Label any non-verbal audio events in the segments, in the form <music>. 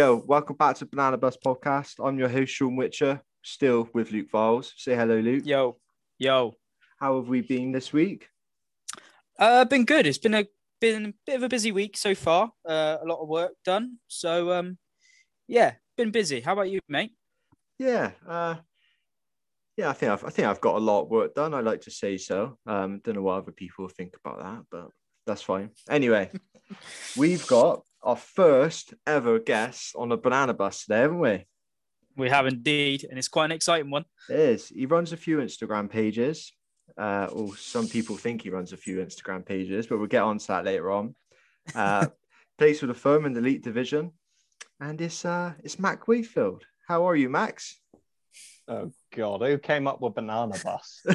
Yo, welcome back to Banana Bus Podcast. I'm your host, Sean Whitcher, still with Luke Viles. Say hello, Luke. Yo, yo. How have we been this week? Uh, been good. It's been a been a bit of a busy week so far. Uh, a lot of work done. So um, yeah, been busy. How about you, mate? Yeah, uh, yeah. I think I've I think I've got a lot of work done. I like to say so. Um, don't know what other people think about that, but that's fine. Anyway, <laughs> we've got our first ever guest on a banana bus today, haven't we? We have indeed, and it's quite an exciting one. It is. He runs a few Instagram pages. Uh, or some people think he runs a few Instagram pages, but we'll get on to that later on. Uh, <laughs> plays for the firm in the elite division, and it's uh, it's Max Wakefield. How are you, Max? Oh God, who came up with banana bus? <laughs>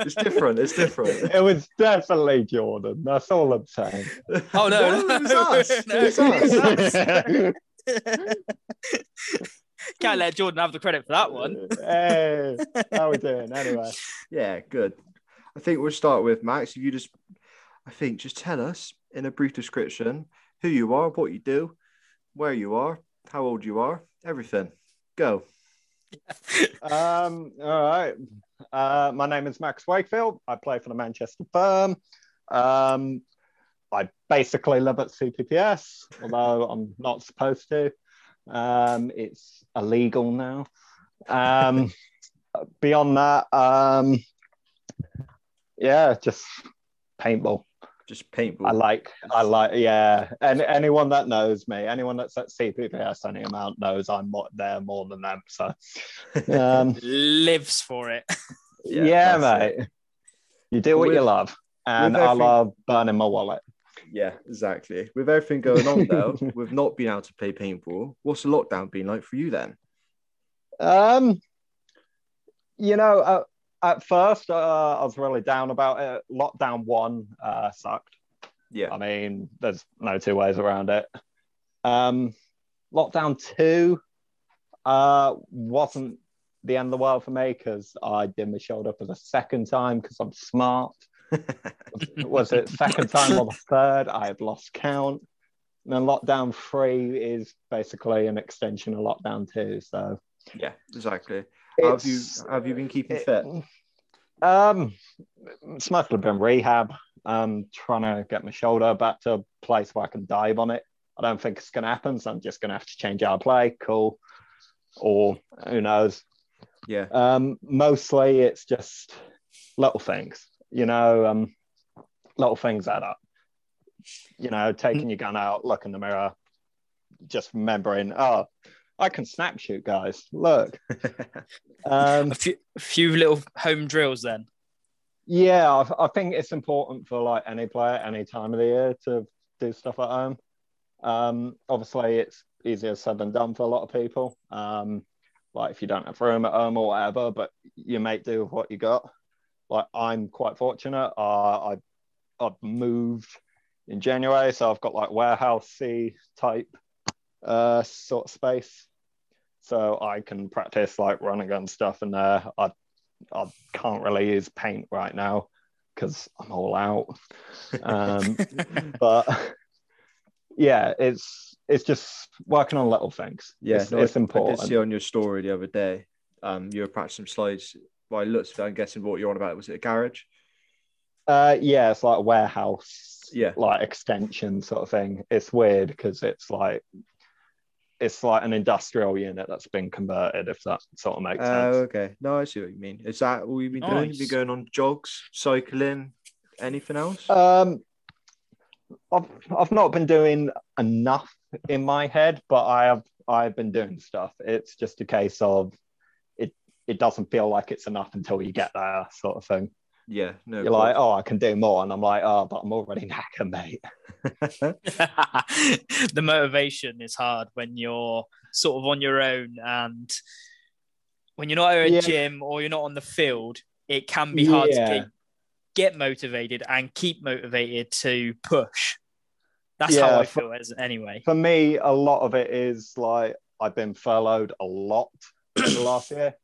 it's different. It's different. it was definitely Jordan. That's all I'm saying. Oh no, No, no, <laughs> it was us. no. It us. <laughs> Can't let Jordan have the credit for that one. hey, how we doing? Anyway, Yeah, good. I think we'll start with Max. If you just, I think, just tell us in a brief description who you are, what you do, where you are, how old you are, everything. Go. <laughs> um, all right. Uh, my name is Max Wakefield. I play for the Manchester firm. Um, I basically live at CPPS, although I'm not supposed to. Um, it's illegal now. Um, <laughs> beyond that, um, yeah, just paintball. Just paintball. I like, I like, yeah. And anyone that knows me, anyone that's at CPPS any amount knows I'm more, there more than them. So, <laughs> um, Lives for it. <laughs> Yeah, yeah, that's mate. You do what With- you love, and I love burning my wallet. Yeah, exactly. With everything going on though, <laughs> we've not been able to play paintball. What's the lockdown been like for you then? Um, you know, uh, at first uh, I was really down about it. Lockdown one uh, sucked. Yeah. I mean, there's no two ways around it. Um, lockdown two uh, wasn't the end of the world for me because I did my shoulder for the second time because I'm smart. <laughs> Was it second time or the third? I had lost count. And then lockdown three is basically an extension of lockdown two. So yeah, exactly. Have you have you been keeping it- fit? Um, it's mostly been rehab. Um, trying to get my shoulder back to a place where I can dive on it. I don't think it's going to happen, so I'm just going to have to change our play. Cool, or who knows? Yeah. Um, mostly it's just little things, you know. Um, little things add up. You know, taking your gun out, look in the mirror, just remembering, oh, I can snap shoot, guys. Look. <laughs> Um, A few, a few little home drills then. Yeah, I, I think it's important for like any player, any time of the year to do stuff at home. Um, obviously, it's easier said than done for a lot of people. Um, like if you don't have room at home or whatever, but you make do with what you got. Like I'm quite fortunate. Uh, I I've moved in January, so I've got like warehouse C type uh, sort of space, so I can practice like running gun stuff in there. I I can't really use paint right now because I'm all out. Um, <laughs> but yeah, it's it's just working on little things. Yeah, it's, no, it's I, I important. did see on your story the other day. Um, you were practicing slides. By looks. I'm guessing what you're on about was it a garage? Uh, yeah, it's like a warehouse, Yeah. like extension sort of thing. It's weird because it's like it's like an industrial unit that's been converted, if that sort of makes Oh, sense. okay. No, I see what you mean. Is that all you've been doing? Have you Nice. been going on jogs, cycling, anything else? Um, I've I've not been doing enough in my head, but I have I've been doing stuff. It's just a case of it. It doesn't feel like it's enough until you get there, sort of thing. Yeah. No. You're like, oh, I can do more, and I'm like, oh, but I'm already <laughs> knackered, mate. <laughs> the motivation is hard when you're sort of on your own and when you're not at a Yeah. gym or you're not on the field, it can be hard Yeah. to get, get motivated and keep motivated to push. That's how Yeah, I for- feel as anyway. For me, a lot of it is like I've been furloughed a lot in the last year,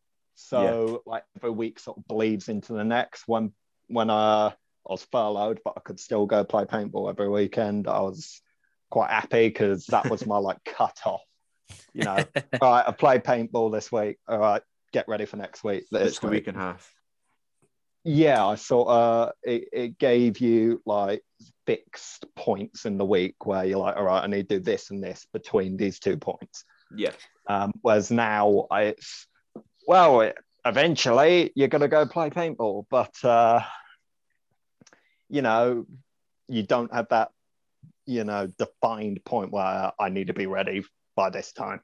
so like every week sort of bleeds into the next. When when uh, I was furloughed, but I could still go play paintball every weekend. I was quite happy because that was my like <laughs> cut off. You know, all <laughs> right, I played paintball this week. All right, get ready for next week. It's the week. week and a half. Yeah, I sort of it, it gave you like fixed points in the week where you're like, all right, I need to do this and this between these two points. Yeah. Um, whereas now I- it's well, it, eventually you're gonna go play paintball, but uh, you know, you don't have that, you know, defined point where I need to be ready by this time.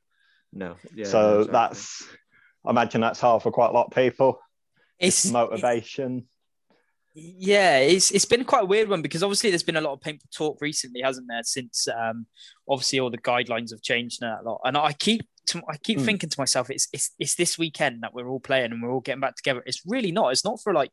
No. Yeah. so no, exactly. that's, I imagine that's hard for quite a lot of people. It's Motivation. Yeah, it's it's been quite a weird one because obviously there's been a lot of paintball talk recently, hasn't there? Since um, obviously all the guidelines have changed and that a lot. And I keep to, I keep Mm. thinking to myself, it's it's it's this weekend that we're all playing and we're all getting back together. It's really not. It's not for like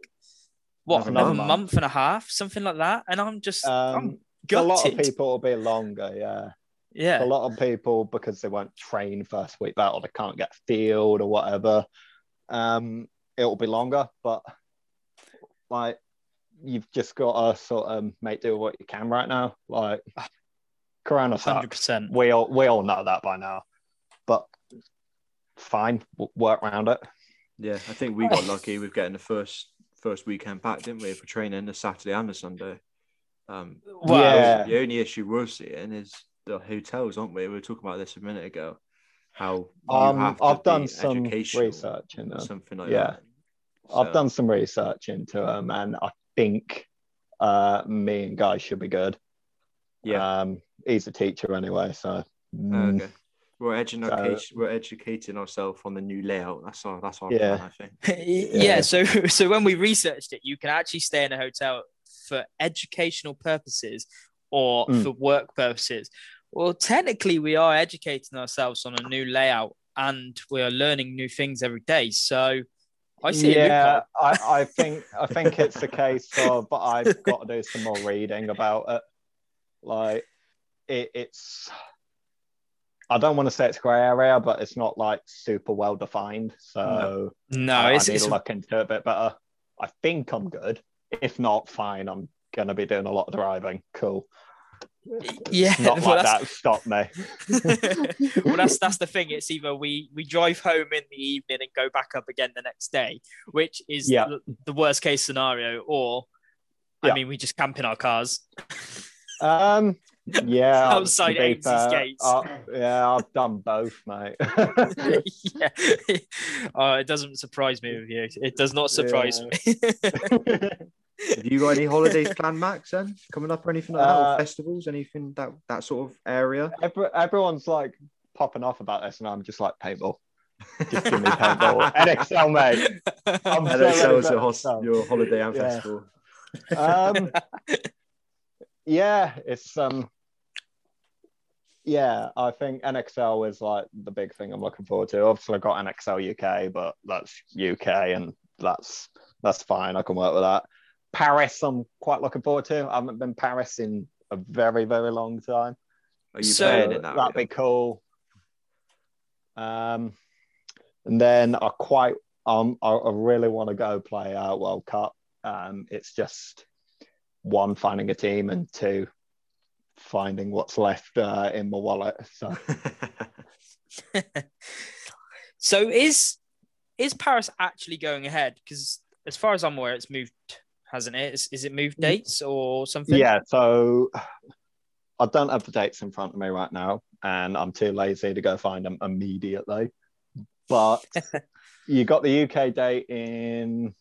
what Another another month. month and a half, something like that. And I'm just I'm Um, a lot of people will be longer, yeah. yeah, a lot of people because they won't train first week back or they can't get field or whatever um it'll be longer but like you've just got to sort of make do with what you can right now like corona 100%. we all we all know that by now fine we'll work around it Yeah, I think we got lucky with getting the first first weekend back, didn't we, for training the Saturday and the Sunday. Um, Well, Yeah. the only issue we're seeing is the hotels, aren't we? We were talking about this a minute ago. How you um have to i've done be some educational research in or it something like Yeah. that. I've done some research into them, and I think uh, me and Guy should be good. Yeah. Um, he's a teacher anyway, so Oh, mm, okay. We're educating, So- we're educating ourselves on the new layout. That's our that's our Yeah. plan, I think. <laughs> yeah. So <laughs> so when we researched it, you can actually stay in a hotel for educational purposes or Mm. for work purposes. Well, technically, we are educating ourselves on a new layout and we are learning new things every day. So I see yeah. I, I <laughs> think I think it's a case of but I've got to do some more reading about it. Like it, it's I don't want to say it's grey area, but it's not like super well defined. So No, I, I it's, need it's to look into it a bit better. I think I'm good. If not, fine. I'm gonna be doing a lot of driving. Cool. yeah. Not <laughs> well, like that's- that stop me. <laughs> well, that's that's the thing. It's either we we drive home in the evening and go back up again the next day, which is Yeah. the, the worst case scenario, or Yeah. I mean, we just camp in our cars. Um, yeah, Outside to be Ames's fair, gates. uh, yeah, I've done both, mate. <laughs> yeah, uh, it doesn't surprise me with you. It does not surprise me. <laughs> Have you got any holidays planned, Max? Then coming up or anything like that, or Uh, festivals, anything that that sort of area? Every, everyone's like popping off about this, and I'm just like paintball. Just give me paintball. <laughs> NXL, mate. I'm And so it sells ready your, for hos- NXL. your holiday and Yeah. festival. Um, yeah, it's um, yeah, I think NXL is like the big thing I'm looking forward to. Obviously, I got NXL UK, but that's UK, and that's that's fine. I can work with that. Paris, I'm quite looking forward to. I haven't been Paris in a very very long time. Are you So- playing in that? that'd be cool. Um, and then I quite um I, I really want to go play uh, World Cup. Um, it's just one finding a team and two finding what's left uh, in my wallet. So <laughs> so is is Paris actually going ahead? Because as far as I'm aware, it's moved, hasn't it? Is, is it moved dates or something? yeah, so I don't have the dates in front of me right now, and I'm too lazy to go find them immediately. But <laughs> you got the UK date in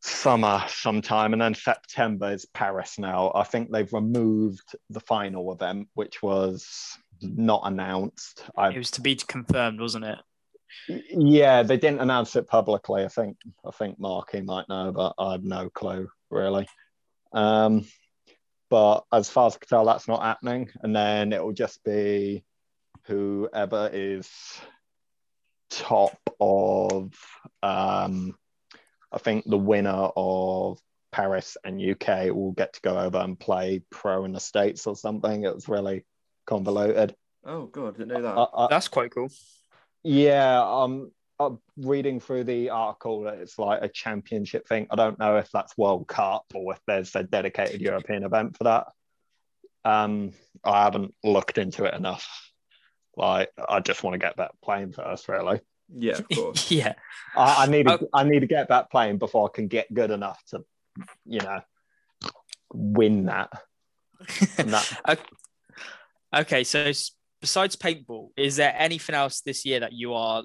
summer sometime, and then September is Paris now. I think they've removed the final event, which was not announced. It was to be confirmed, wasn't it? yeah, they didn't announce it publicly. I think I think Marky might know, but I have no clue really. Um, but as far as I can tell, that's not happening, and then it will just be whoever is top of um, I think the winner of Paris and UK will get to go over and play pro in the States or something. It was really convoluted. oh god, I didn't know that. I- I- That's quite cool. yeah, um, I'm reading through the article that it's like a championship thing. I don't know if that's World Cup or if there's a dedicated European event for that. Um, I haven't looked into it enough. Like, I just want to get back playing first, really. Yeah, of course. <laughs> yeah. I, I need to, Oh. I need to get back playing before I can get good enough to, you know, win that. And that <laughs> Okay. okay, so besides paintball, is there anything else this year that you are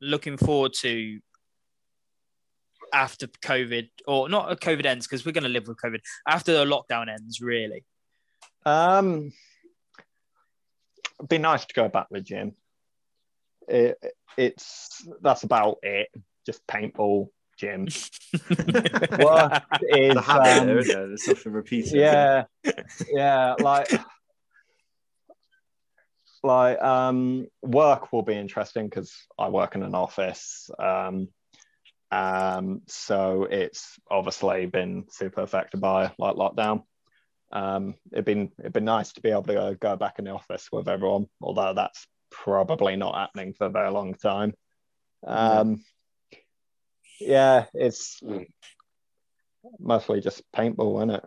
looking forward to after COVID, or not COVID ends because we're going to live with COVID after the lockdown ends? Really? Um, it'd be nice to go back to the gym. It, it's that's about it. Just paintball, gym. <laughs> Work is It's a habit, um, there, isn't? There's something repeating. yeah, yeah. Like, like um, work will be interesting because I work in an office. Um, um, so it's obviously been super affected by like lockdown. Um, it'd been it'd been nice to be able to go, go back in the office with everyone, although that's probably not happening for a very long time. Um, yeah, it's mostly just paintball, isn't it?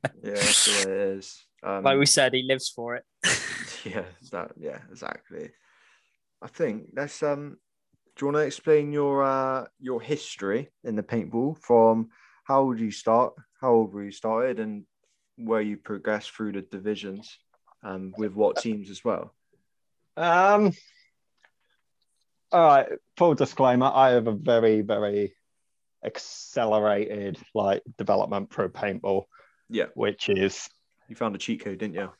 <laughs> Yeah, that's the way it is. Um, like we said, he lives for it. <laughs> yeah, that yeah, exactly. I think that's um. Do you want to explain your uh your history in the paintball from how old you start, how old were you started, and where you progressed through the divisions, um, with what teams as well? Um, all right. Full disclaimer: I have a very, very accelerated like development pro paintball, Yeah, which is you found a cheat code, didn't you?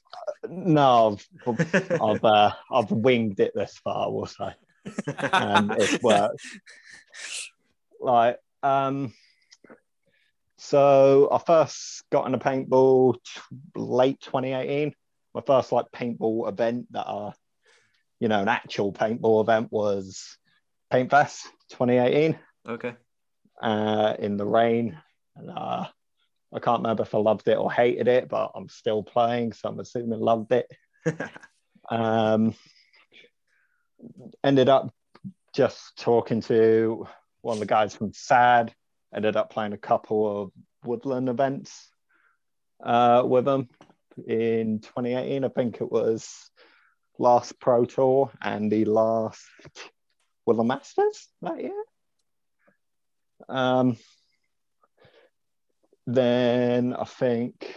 no, I've I've, uh, I've winged it this far. We'll say, and it's <laughs> worked. Like, um, so I first got into paintball t- late 2018. My first like paintball event that uh, you know, an actual paintball event was Paintfest 2018 okay. uh, in the rain. And, uh, I can't remember if I loved it or hated it, but I'm still playing, so I'm assuming loved it. <laughs> Um, ended up just talking to one of the guys from SAD. Ended up playing a couple of woodland events uh, with them in 2018. I think it was last Pro Tour and the last Woodland Masters that year. Um, then I think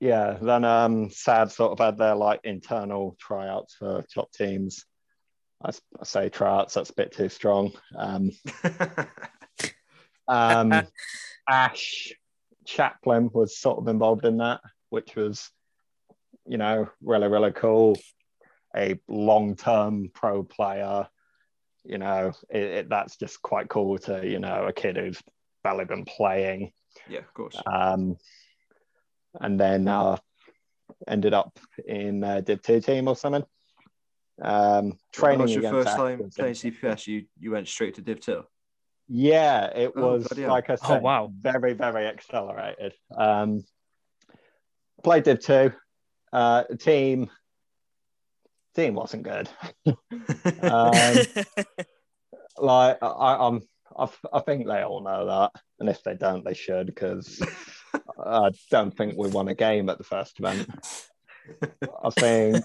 yeah, then um, SAD sort of had their like internal tryouts for top teams. I say tryouts, that's a bit too strong. Um, <laughs> um, Ash Chaplin was sort of involved in that, which was, you know, really, really cool. A long term pro player, you know, it, it, that's just quite cool to, you know, a kid who's barely been playing. yeah, of course. Um, and then uh, ended up in uh, Div 2 team or something. Um, That training was your first time Ashford. playing CPPS. You you went straight to Div Two. Yeah, it Oh, was bloody hell. like I said, Oh, said, wow. very very accelerated. Um, played Div two. Uh, team team wasn't good. <laughs> Um, <laughs> like I, I'm, I, I think they all know that, and if they don't, they should because <laughs> I don't think we won a game at the first event. I think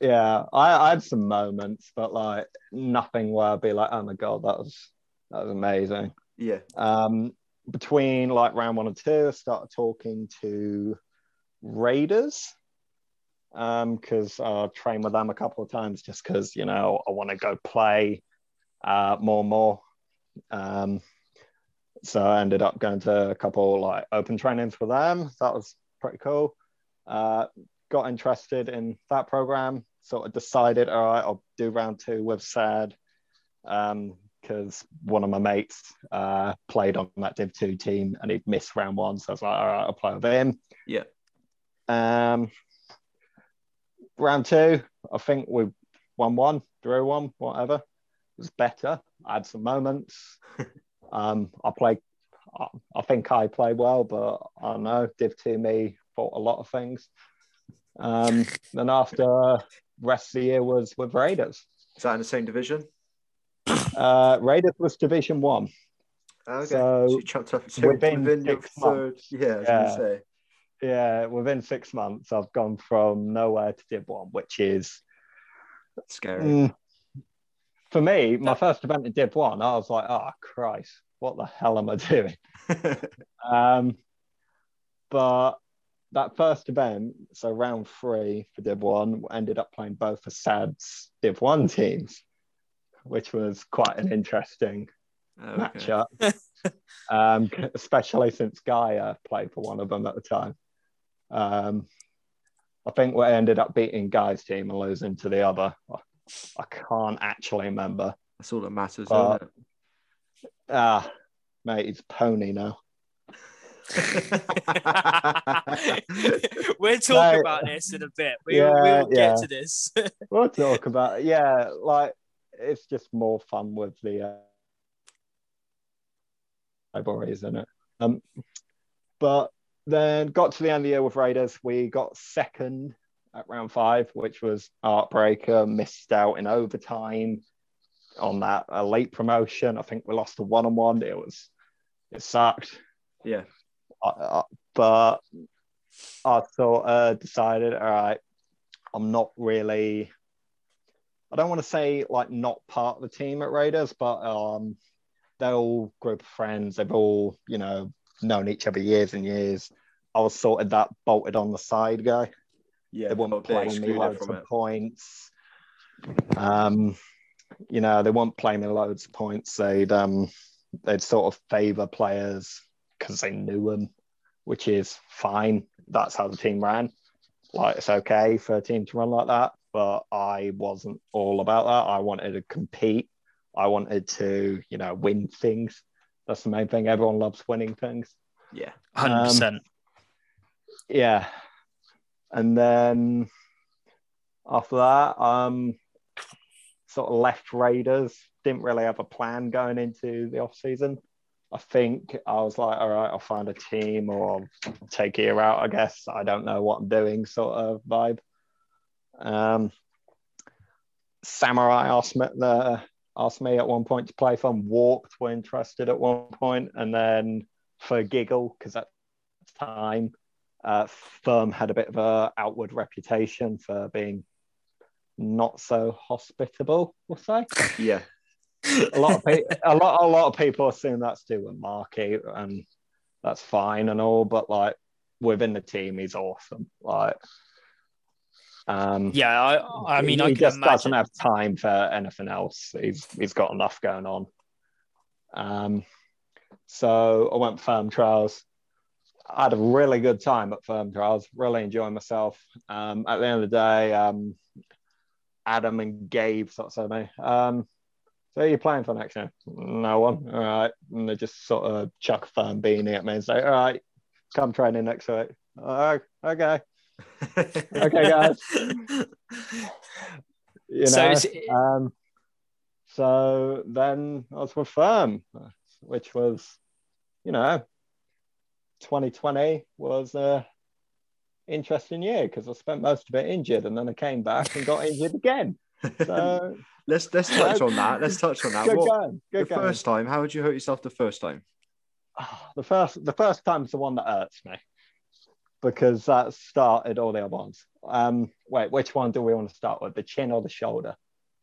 yeah, I, I had some moments, but like nothing where I'd be like, oh my god, that was that was amazing. yeah. Um, between like round one and two, I started talking to Raiders because I trained with them a couple of times just because you know I want to go play uh, more and more. Um, so I ended up going to a couple like open trainings with them. That was pretty cool. Uh, got interested in that program. Sort of decided, all right, I'll do round two with SAD because one of my mates uh, played on that Div 2 team and he'd missed round one. So I was like, all right, I'll play with him. Yeah. Um, round two, I think we won one, drew one, whatever. It was better. I had some moments. <laughs> um, I played, I, think I played well, but I don't know. Div 2 me fought a lot of things. Um, then after rest of the year was with Raiders. Is that in the same division? Uh, Raiders was Division One. Okay. So, So, you up so within within, your third. Yeah, I was Yeah. gonna say. Yeah, within six months, I've gone from nowhere to Div One, which is Scary. mm, for me, my first event in Div One. I was like, oh Christ, what the hell am I doing? <laughs> Um, but that first event, so round three for Div One, ended up playing both of Sad's Div One teams, which was quite an interesting Okay. matchup, <laughs> um, especially since Guy played for one of them at the time. Um, I think we ended up beating Guy's team and losing to the other. I, I can't actually remember. That's all that matters, Uh, isn't Ah, mate, it's pony now. <laughs> we'll talk Right. about this in a bit. We, Yeah, we'll get yeah. to this. <laughs> We'll talk about it. Yeah, like it's just more fun with the uh, rivalries, isn't it? Um, but then got to the end of the year with Raiders. We got second at round five, which was heartbreaker. Missed out in overtime on that a late promotion. I think we lost a one on one. It was it sucked. yeah. I, I, but I sort of decided, all right, I'm not really. I don't want to say like not part of the team at Raiders, but um, they're all group of friends. They've all you know known each other years and years. I was sort of that bolted on the side guy. Yeah. They wouldn't they're me loads of it. points. Um, you know, they weren't playing me loads of points. They'd um, they'd sort of favour players because they knew them, which is fine. That's how the team ran. Like it's okay for a team to run like that, but I wasn't all about that. I wanted to compete. I wanted to, you know, win things. That's the main thing. Everyone loves winning things Yeah. Hundred percent. yeah and then after that um sort of left raiders didn't really have a plan going into the off season i think i was like all right i'll find a team or I'll take a year out i guess i don't know what i'm doing sort of vibe um samurai asked me, the, asked me at one point to play for them warped were interested at one point and then for a giggle because at the time uh, firm had a bit of a outward reputation for being not so hospitable. We'll say Yeah. a lot of pe- a lot a lot of people assume that's to do with Marky, and that's fine and all, but like within the team, he's awesome. Like, um, Yeah, I, I mean, he I can just doesn't have time for anything else. He's he's got enough going on. Um, so I went firm trials. I had a really good time at firm trials. Really enjoying myself. Um, at the end of the day, um, Adam and Gabe sort of said to me, um, "So are you playing for next year?" No one. All right, and they just sort of chuck a firm beanie at me and say, "All right, come training next week." Oh, okay. Okay, guys. <laughs> you So know. is- um, so then I was with Firm, which was, you know, 2020 was a interesting year because I spent most of it injured, and then I came back and got injured again. <laughs> So let's let's touch on that. Let's touch on that. <laughs> good What, going, the good going. first time, how did you hurt yourself the first time? Ah, the first, the first time's the one that hurts me because that started all the other ones. Um, wait, which one do we want to start with, the chin or the shoulder?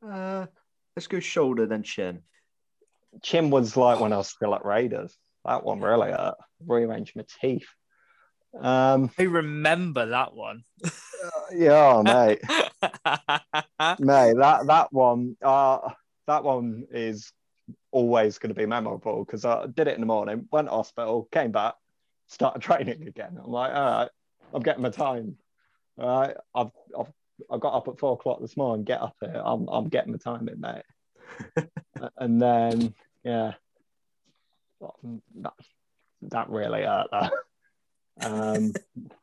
Uh, let's go shoulder then chin. chin was like when I was still at Raiders. That one really hurt. Rearranged my teeth. Um, I remember that one. <laughs> yeah, oh, mate, <laughs> mate, that that one, uh, that one is always going to be memorable because I did it in the morning, went to hospital, came back, started <laughs> training again. I'm like, all right, I'm getting my time. All right, I've, I've I got up at four o'clock this morning. Get up here. I'm I'm getting my time in, mate. <laughs> and then yeah, that that really hurt. That um,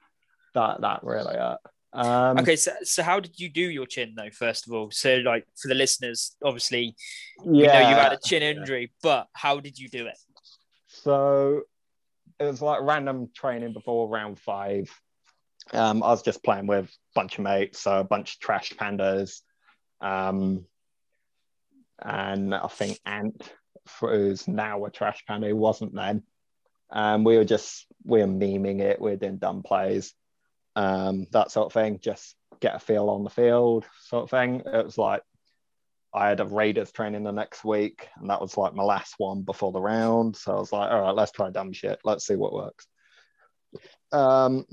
<laughs> that that really hurt. Um, okay, so so how did you do your chin though? First of all, so like for the listeners, obviously yeah, we know you had a chin injury, but how did you do it? So it was like random training before round five. Um, I was just playing with a bunch of mates, so a bunch of trash pandas. Um, and I think Ant, who's now a trash panda, wasn't then. and we were just we were memeing it. We were doing dumb plays, um, that sort of thing. Just get a feel on the field, sort of thing. It was like I had a Raiders training the next week, and that was like my last one before the round. So I was like, all right, let's try dumb shit. Let's see what works. Um,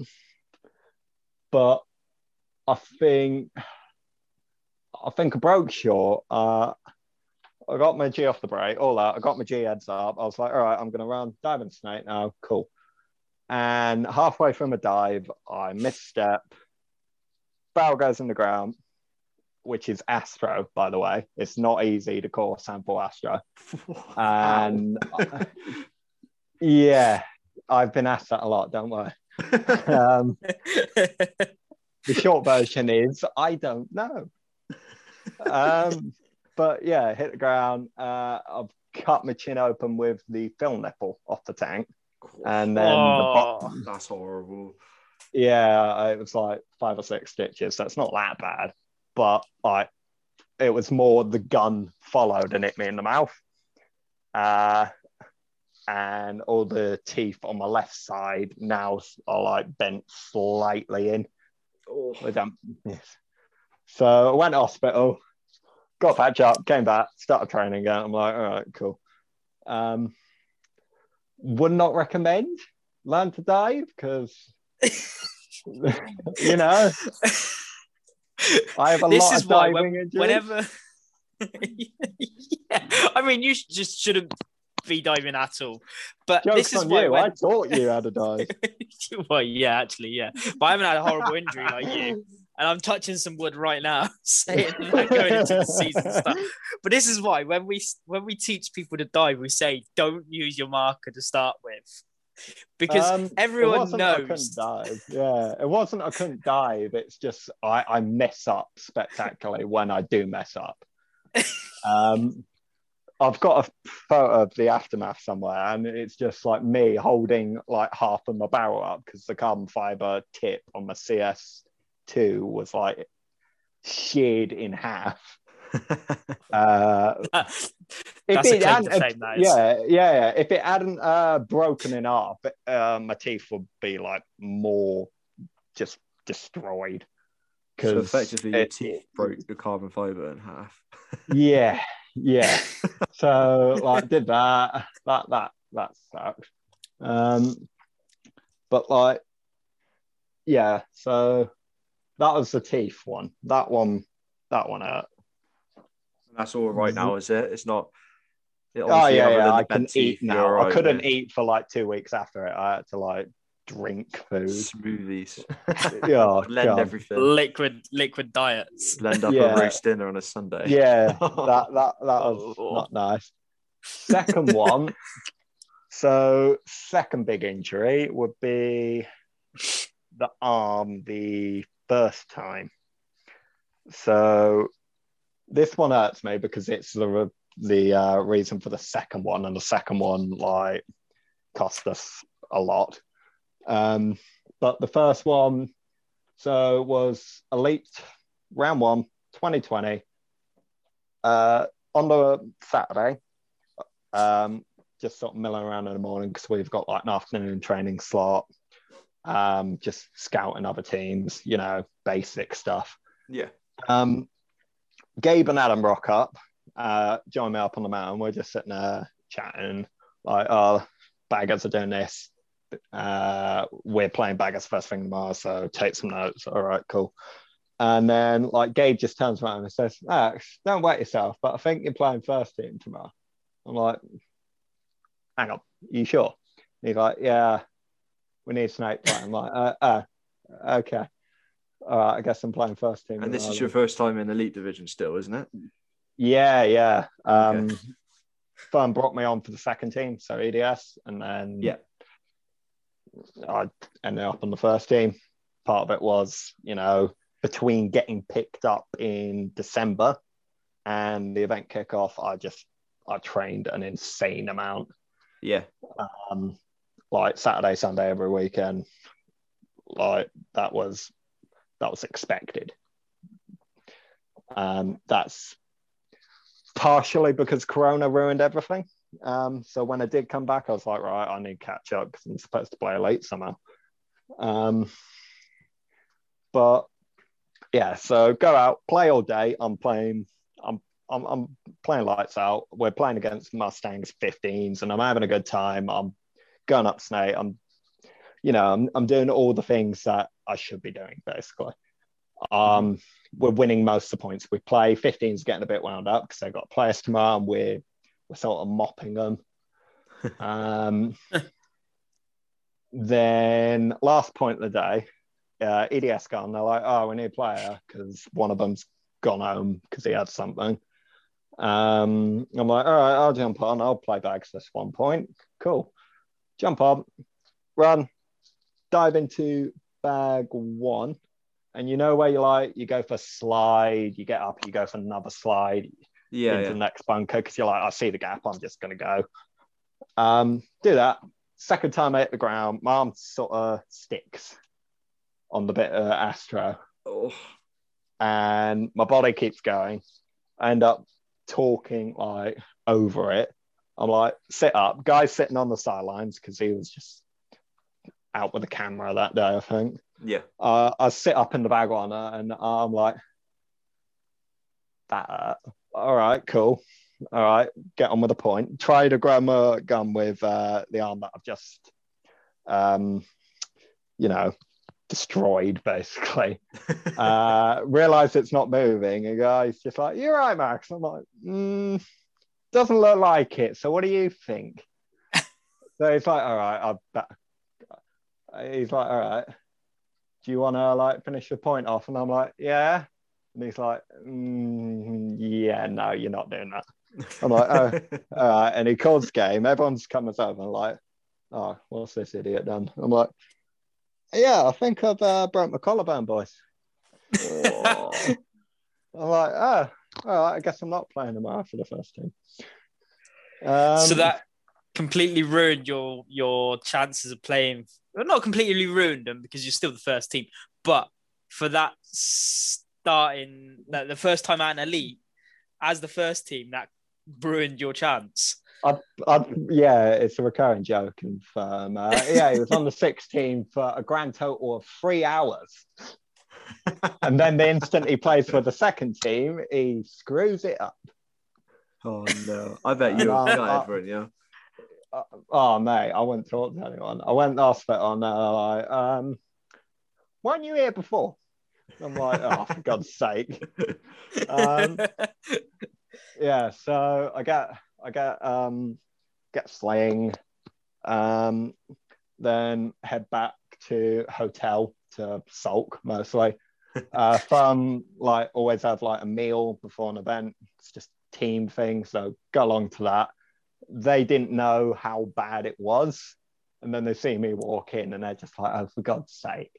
but I think I think I broke short. Uh, I got my G off the break, all that. I got my G heads up. I was like, all right, I'm going to run diving snake now. Cool. And halfway from a dive, I misstep. Barrel goes in the ground, which is Astro, by the way. It's not easy to call a sample Astro. <laughs> And yeah, I've been asked that a lot, don't worry. Um, the <laughs> short version is I don't know. Um, but yeah, hit the ground. Uh, I've cut my chin open with the fill nipple off the tank, and then the Oh. bottom, That's horrible. yeah, it was like five or six stitches. That's not that bad, but like it was more the gun followed and hit me in the mouth. Uh, and all the teeth on my left side now are like bent slightly in. Oh, with them. Yes. So I went to hospital, got a patch up, came back, started training again. I'm like, all right, cool. Um, would not recommend learn to dive because <laughs> <laughs> you know <laughs> I have a This lot is of why diving when- injuries. whenever <laughs> yeah. I mean you just shouldn't be diving at all. But Jokes this is on why you. when- I taught you how to dive. <laughs> well, yeah, actually, yeah. But I haven't had a horrible injury like you. <laughs> And I'm touching some wood right now, saying like going into the season stuff. But this is why when we when we teach people to dive, we say don't use your marker to start with, because Um, everyone knows. couldn't dive. Yeah, it wasn't I couldn't dive. It's just I, I mess up spectacularly when I do mess up. <laughs> Um, I've got a photo of the aftermath somewhere, and it's just like me holding like half of my barrel up because the carbon fiber tip on my CS2 was like sheared in half. Uh, <laughs> if That's it claim hadn't- fame, that is. yeah, yeah, yeah. If it hadn't uh, broken in half, uh, my teeth would be like more just destroyed. so 'Cause effectively, your it- teeth broke the carbon fiber in half. <laughs> Yeah, yeah. <laughs> so like, did that. That that that sucked. Um, but like, yeah. So that was the teeth one. That one. That one hurt. That's all right mm-hmm. now, is it? It's not. it Oh yeah, yeah. I can eat now. all I couldn't yeah. eat for like two weeks after it. I had to like drink food. Smoothies. <laughs> Yeah, <laughs> Blend God. everything. liquid liquid diets. Blend up Yeah. a roast dinner on a Sunday. Yeah, <laughs> that that that was Oh. not nice. Second one. So second big injury would be the arm the first time. So this one hurts me because it's the the uh, reason for the second one, and the second one like cost us a lot. Um, but the first one, so was elite round one, 2020. Uh, on the Saturday, um, just sort of milling around in the morning because we've got like an afternoon training slot. Um, just scouting other teams, you know, basic stuff. Yeah. Um, Gabe and Adam rock up, uh, join me up on the mountain. We're just sitting there chatting, like, oh, baggers are doing this. Uh, we're playing baggers first thing tomorrow, so take some notes. All right, cool. And then, like, Gabe just turns around and says, Max, don't wet yourself, but I think you're playing first team tomorrow. I'm like, hang on, you sure? And he's like, yeah, we need Snake. I'm like, uh, uh, okay. Right, I guess I'm playing first team. And this is your first time in elite division, still, isn't it? yeah, yeah. Um, Okay. Firm brought me on for the second team, so EDS, and then Yeah. I ended up on the first team. Part of it was, you know, between getting picked up in December and the event kickoff, I just I trained an insane amount. Yeah. Um, like Saturday, Sunday, every weekend. Like that was that was expected. Um, that's partially because Corona ruined everything. Um, so when I did come back, I was like, right, I need catch up because I'm supposed to play late somehow. Um, but yeah, so go out, play all day. I'm playing. I'm I'm, I'm playing lights out. We're playing against Mustangs 15s, and I'm having a good time. I'm going up snake. I'm, you know, I'm, I'm doing all the things that I should be doing basically. Um, we're winning most of the points we play. 15's getting a bit wound up because they've got players tomorrow, and we're we're sort of mopping them. <laughs> um, then last point of the day, uh, EDS gone. They're like, oh, we need a player because one of them's gone home because he had something. Um, I'm like, all right, I'll jump on. I'll play bags this one point. Cool. Jump on, run, dive into bag one. And you know where you like, you go for slide, you get up, you go for another slide Yeah, into yeah. the next bunker because you're like, I see the gap, I'm just going to go. Um, do that. Second time I hit the ground, my arm sort of sticks on the bit of Astro Oh, and my body keeps going. I end up talking like over it. I'm like, sit up. Guy's sitting on the sidelines because he was just out with the camera that day, I think. yeah. Uh, I sit up in the bag on her and I'm like, that, all right, cool. All right, get on with the point. Try to grab my gun with uh, the arm that I've just, um, you know, destroyed basically. <laughs> uh, realize it's not moving. And guy's just like, You're right, Max. I'm like, mm, Doesn't look like it. So what do you think? <laughs> so it's like, All right, I bet. He's like, All right, do you want to like finish the point off? And I'm like, Yeah. And he's like, mm, Yeah, no, you're not doing that. I'm like, Oh, <laughs> all right. And he calls game. Everyone's coming over and like, Oh, what's this idiot done? I'm like, Yeah, I think I've uh, broke my collarbone, boys. Oh. <laughs> I'm like, oh, all right, I guess I'm not playing tomorrow for the first team. Um, so that completely ruined your your chances of playing. Well, not completely ruined them because you're still the first team, but for that starting that the first time out in elite as the first team, that ruined your chance. I'd, I'd, yeah, it's a recurring joke. And um, uh, yeah, he was on the <laughs> 16 for a grand total of three hours. and then the instant he plays for the second team, he screws it up. oh no. I bet you Uh, got uh, everyone, yeah. Uh, oh, mate, I wouldn't talk to anyone. I went asked it on there, like, um, weren't you here before? I'm like, oh, for <laughs> God's sake. Um, <laughs> yeah so i get i get um get slaying um then head back to hotel to sulk mostly <laughs> uh fun like always have like a meal before an event it's just team thing so go along to that they didn't know how bad it was. And then they see me walk in and they're just like oh for god's sake.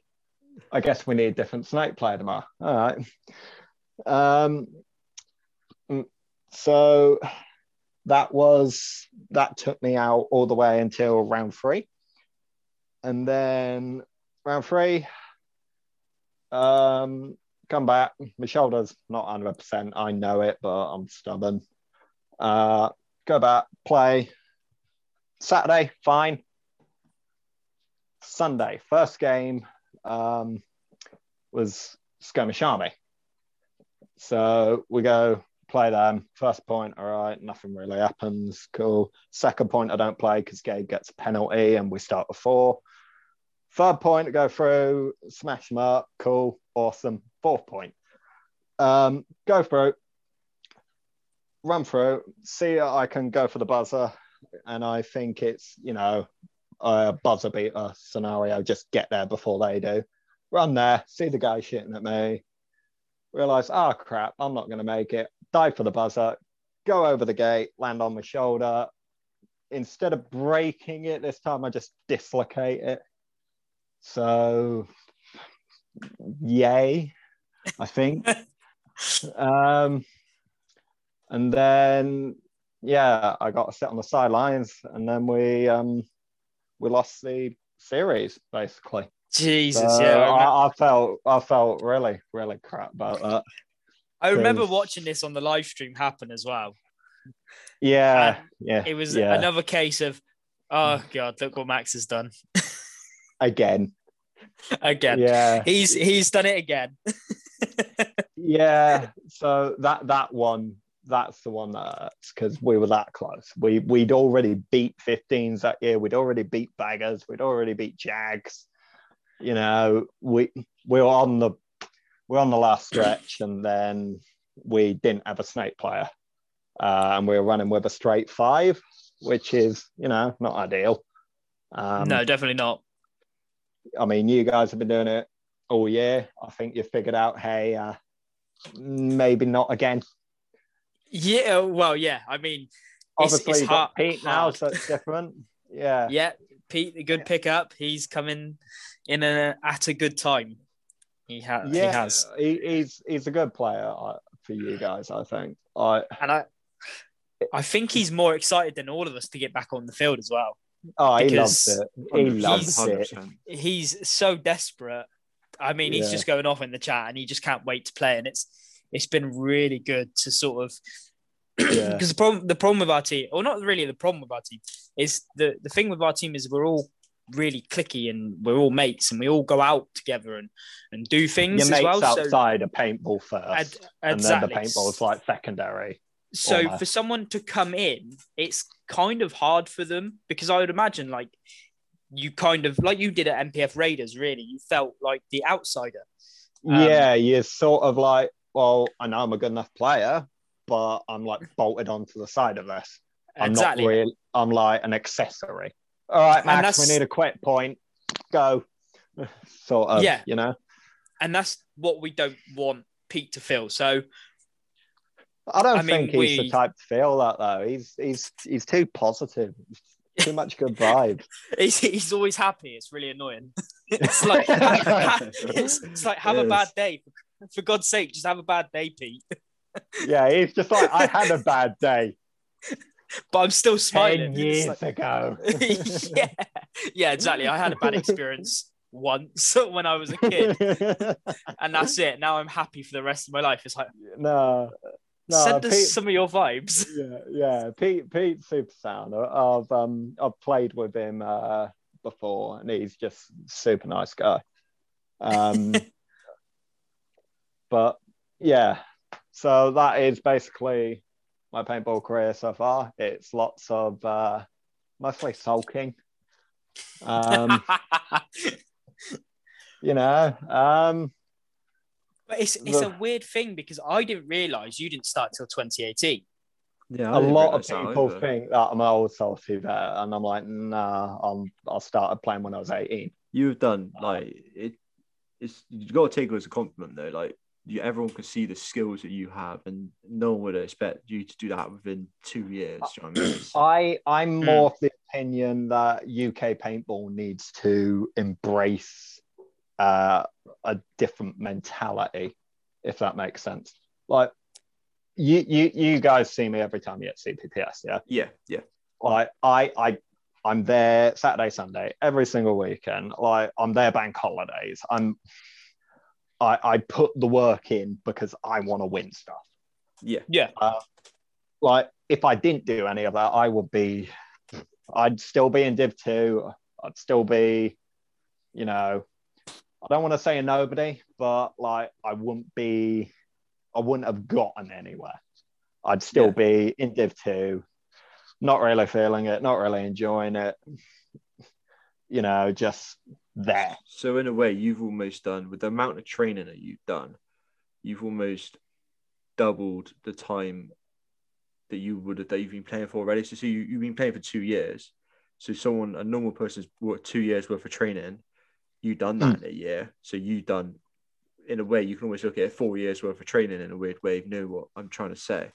I guess we need a different snake player tomorrow. All right. Um so that was that took me out all the way until round three. And then round three um come back. My shoulder's not 100% i know it but i'm stubborn. Uh go back play saturday fine sunday first game um was skirmish army so we go play them. First point, all right, nothing really happens. Cool. Second point, I don't play because Gabe gets a penalty and we start with four. Third point, I go through, smash them up. Cool. Awesome. Fourth point. Um, go through, run through, see I can go for the buzzer. And I think it's, you know, a buzzer beater scenario. Just get there before they do. Run there, see the guy shitting at me, realize, oh crap, I'm not going to make it. Dive for the buzzer, go over the gate, land on my shoulder. Instead of breaking it this time, I just dislocate it. So, yay, I think. <laughs> um, and then, yeah, I got to sit on the sidelines, and then we um, we lost the series basically. Jesus, So yeah. I I, I felt I felt really really crap about that. I remember watching this on the live stream happen as well. Yeah, And yeah. It was yeah. another case of, oh god, look what Max has done <laughs> again. again. Yeah, He's he's done it again. <laughs> yeah. So that that one, that's the one that hurts because we were that close. We we'd already beat 15s that year. We'd already beat Baggers. We'd already beat Jags. You know, we we were on the we are on the last stretch, and then we didn't have a snake player, uh, and we were running with a straight five, which is you know not ideal. Um, no, definitely not. I mean, you guys have been doing it all year. I think you've figured out, hey, uh, maybe not again. Yeah, well, yeah. I mean, Obviously, it's you've hard, got Pete now, hard. so it's different. Yeah. <laughs> Yeah, Pete, a good pickup. He's coming in a, at a good time. He, ha- he has, he, he's he's a good player uh, for you guys. I think. I and I, I think he's more excited than all of us to get back on the field as well. oh, he loves it. He loves it. He's so desperate. I mean, he's Yeah. just going off in the chat, and he just can't wait to play. And it's it's been really good to sort of Yeah. <clears throat> because the problem the problem with our team, or not really the problem with our team, is the the thing with our team is we're all really clicky and we're all mates and we all go out together and and do things Your as mates well. So outside a paintball first, Ad- and then the exactly. paintball's like secondary. so almost. for someone to come in, it's kind of hard for them because I would imagine like you kind of like you did at MPF Raiders. Really, you felt like the outsider. Um, yeah, you're sort of like, well, I know I'm a good enough player, but I'm like bolted onto the side of this. I'm exactly. not real. I'm like an accessory. All right, Max, we need a quit point. Go. <laughs> Sort of. Yeah. You know. and that's what we don't want Pete to feel. So I don't I mean, think he's we- the type to feel that though. He's he's he's too positive. Too much good vibes. <laughs> he's, he's always happy. It's really annoying. <laughs> it's like it's, it's like have It a bad day. For God's sake, just have a bad day, Pete. <laughs> yeah, he's just like I had a bad day But I'm still smiling. ten years like- ago. <laughs> yeah, yeah, exactly. I had a bad experience once <laughs> when I was a kid, and that's it. Now I'm happy for the rest of my life. It's like no, no. send us Pete- some of your vibes. yeah, yeah. Pete, Pete, super sound. I've um, I've played with him uh, before, and he's just super nice guy. Um, but yeah, so that is basically my paintball career so far. It's lots of uh, mostly sulking. Um, <laughs> you know, um, but it's it's a weird thing because I didn't realize you didn't start till 2018. Yeah, I a didn't lot of people either. think that I'm an old salty vet, and I'm like, nah, I'm, I started playing when I was 18. you've done like it. It's you've got to take it as a compliment though. Like you, everyone can see the skills that you have, and no one would expect you to do that within two years. You know I mean? I I'm Hmm. more of the opinion that UK paintball needs to embrace uh, a different mentality, if that makes sense. Like you you you guys see me every time you at CPPS, yeah. yeah, yeah, Like I I I'm there Saturday Sunday every single weekend. Like I'm there bank holidays. I'm I I put the work in because I want to win stuff yeah. Yeah, uh, like if I didn't do any of that, I would be, I'd still be in Div two. I'd still be, you know, I don't want to say a nobody, but like I wouldn't be, I wouldn't have gotten anywhere. I'd still Yeah. be in Div two, not really feeling it, not really enjoying it. You know, just there. So in a way, you've almost done with the amount of training that you've done, you've almost doubled the time that you would have that you've been playing for already. So, so you, you've been playing for two years. So someone, a normal person's worked two years worth of training. You've done that hmm. in a year. So you've done, in a way, you can almost look at it four years worth of training in a weird way. You know what I'm trying to say.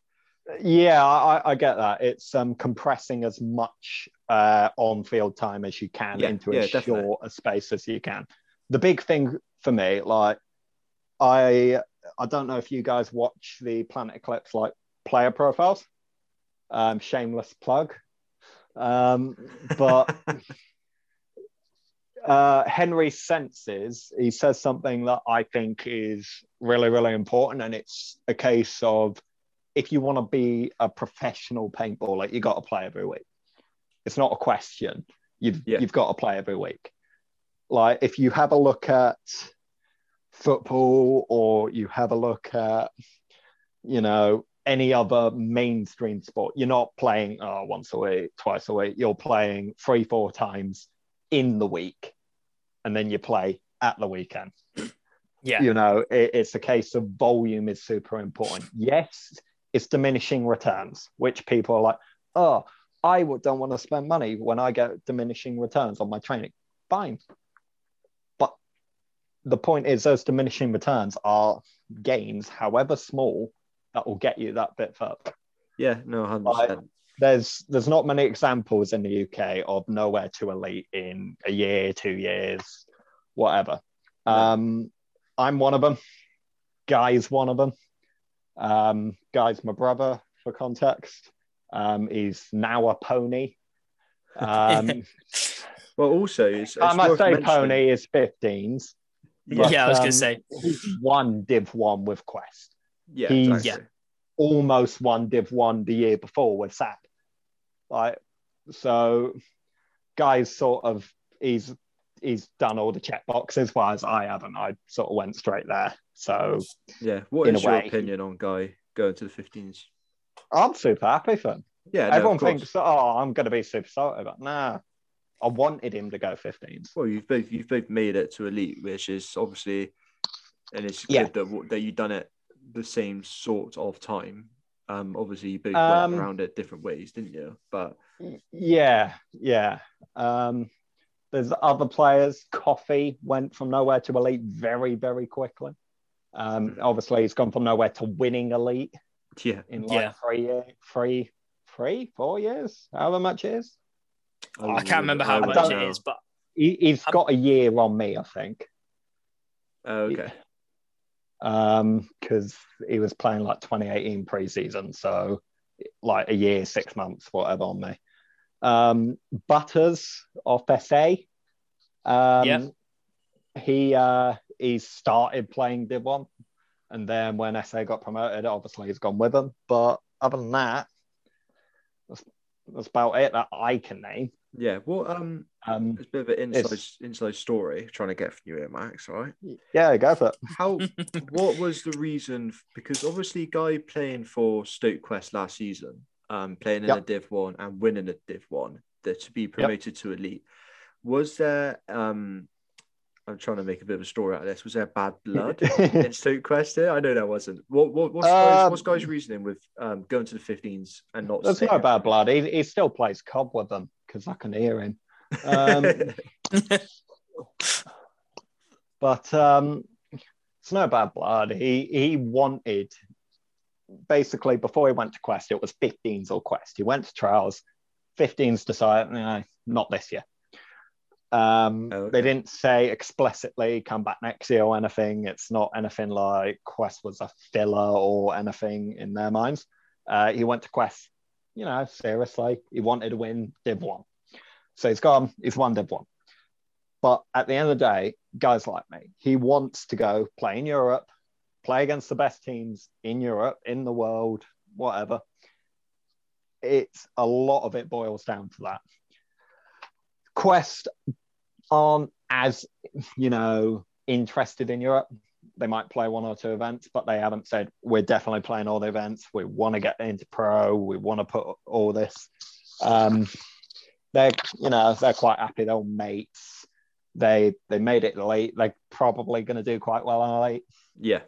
Yeah, I, I get that. It's um, compressing as much uh, on-field time as you can Yeah, into yeah, as definitely. short a space as you can. The big thing for me, like I, I don't know if you guys watch the Planet Eclipse like player profiles. Um, shameless plug, um, but <laughs> uh, Henry senses he says something that I think is really, really important, and it's a case of if you want to be a professional paintballer, you got to play every week. It's not a question. You've Yeah. you've got to play every week. Like if you have a look at football or you have a look at, you know, any other mainstream sport, you're not playing oh, once a week, twice a week. You're playing three, four times in the week, and then you play at the weekend Yeah. you know it, it's a case of volume is super important yes it's diminishing returns which people are like oh i don't want to spend money when i get diminishing returns on my training fine but the point is those diminishing returns are gains however small that will get you that bit further Yeah, no, hundred percent. there's there's not many examples in the UK of nowhere to elite in a year, two years, whatever. No. Um, I'm one of them. Guy's one of them. Um, Guy's my brother, for context. Um, he's now a pony. Um, <laughs> Well, also, it's, I must say, mentioning- pony is 15s. Yeah, yeah, I was um, gonna say. He's won Div 1 with Quest. yeah, he's- exactly. almost won Div One the year before with SAP. Like so, guys sort of he's he's done all the check boxes, whereas I haven't. I sort of went straight there. So Yeah. What is your way. opinion on Guy going to the 15s? I'm super happy for him. Yeah, no, Everyone thinks, oh, I'm going to be super salty, but nah. I wanted him to go 15s. Well, you've both you've both made it to elite, which is obviously, and it's Yeah. good that that you've done it the same sort of time. Um, obviously you both Um, went around it different ways, didn't you? But Yeah, yeah. Um, there's other players. Coffee went from nowhere to elite very, very quickly. Um, obviously, he's gone from nowhere to winning elite yeah, in like Yeah. three, year, three, three, four years, however much it is. I can't remember how I much don't it know. is, but He, he's Um, got a year on me, I think, Oh, Um, because he was playing like 2018 preseason, so like a year, six months, whatever on me. Um, Butters off SA. Um, Yeah. He uh, he started playing Div One, and then when SA got promoted, obviously he's gone with them. But other than that, that's, that's about it that I can name. Yeah. Well, um, Um, it's a bit of an inside inside story trying to get from you here, Max. All right. yeah, go for it. How? <laughs> what was the reason? Because obviously, guy playing for Stoke Quest last season, um, playing in Yep. a Div One and winning a Div One, that to be promoted to elite. Was there? Um, I'm trying to make a bit of a story out of this. Was there bad blood <laughs> in Stoke Quest here? I know there wasn't. What? What? What's, guys, Um, what's guys' reasoning with um going to the 15s and not? There's no bad blood. He, he still plays COD with them because I can hear him. Um, <laughs> but um, it's no bad blood. He he wanted basically before he went to Quest, it was 15s or Quest. He went to trials, 15s decided, no, not this year. Um, Oh, okay. They didn't say explicitly come back next year or anything. It's not anything like Quest was a filler or anything in their minds. Uh, he went to Quest, you know, seriously. He wanted to win Div 1. So he's gone, he's won Div 1. But at the end of the day, guys like me, he wants to go play in Europe, play against the best teams in Europe, in the world, whatever. It's a lot of it boils down to that. Quest aren't as, you know, interested in Europe. They might play one or two events, but they haven't said we're definitely playing all the events. We want to get into pro. We want to put all this. Um, they're, you know, they're quite happy. They're all mates. They they made it late. They're probably going to do quite well on late. yeah,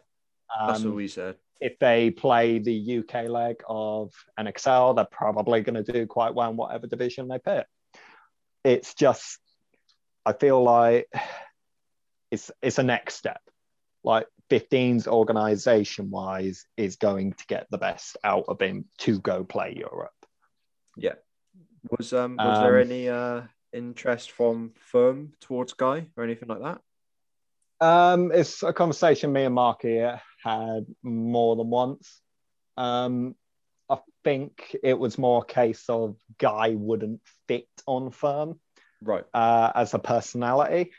that's Um, what we said. if they play the UK leg of NXL, they're probably going to do quite well in whatever division they pick. It's just, I feel like it's it's a next step. Like 15's organization wise is going to get the best out of him to go play Europe. Yeah. Was um was there Um, any uh interest from firm towards Guy or anything like that? Um, it's a conversation me and Mark here had more than once. Um, I think it was more a case of Guy wouldn't fit on firm Right. uh, as a personality.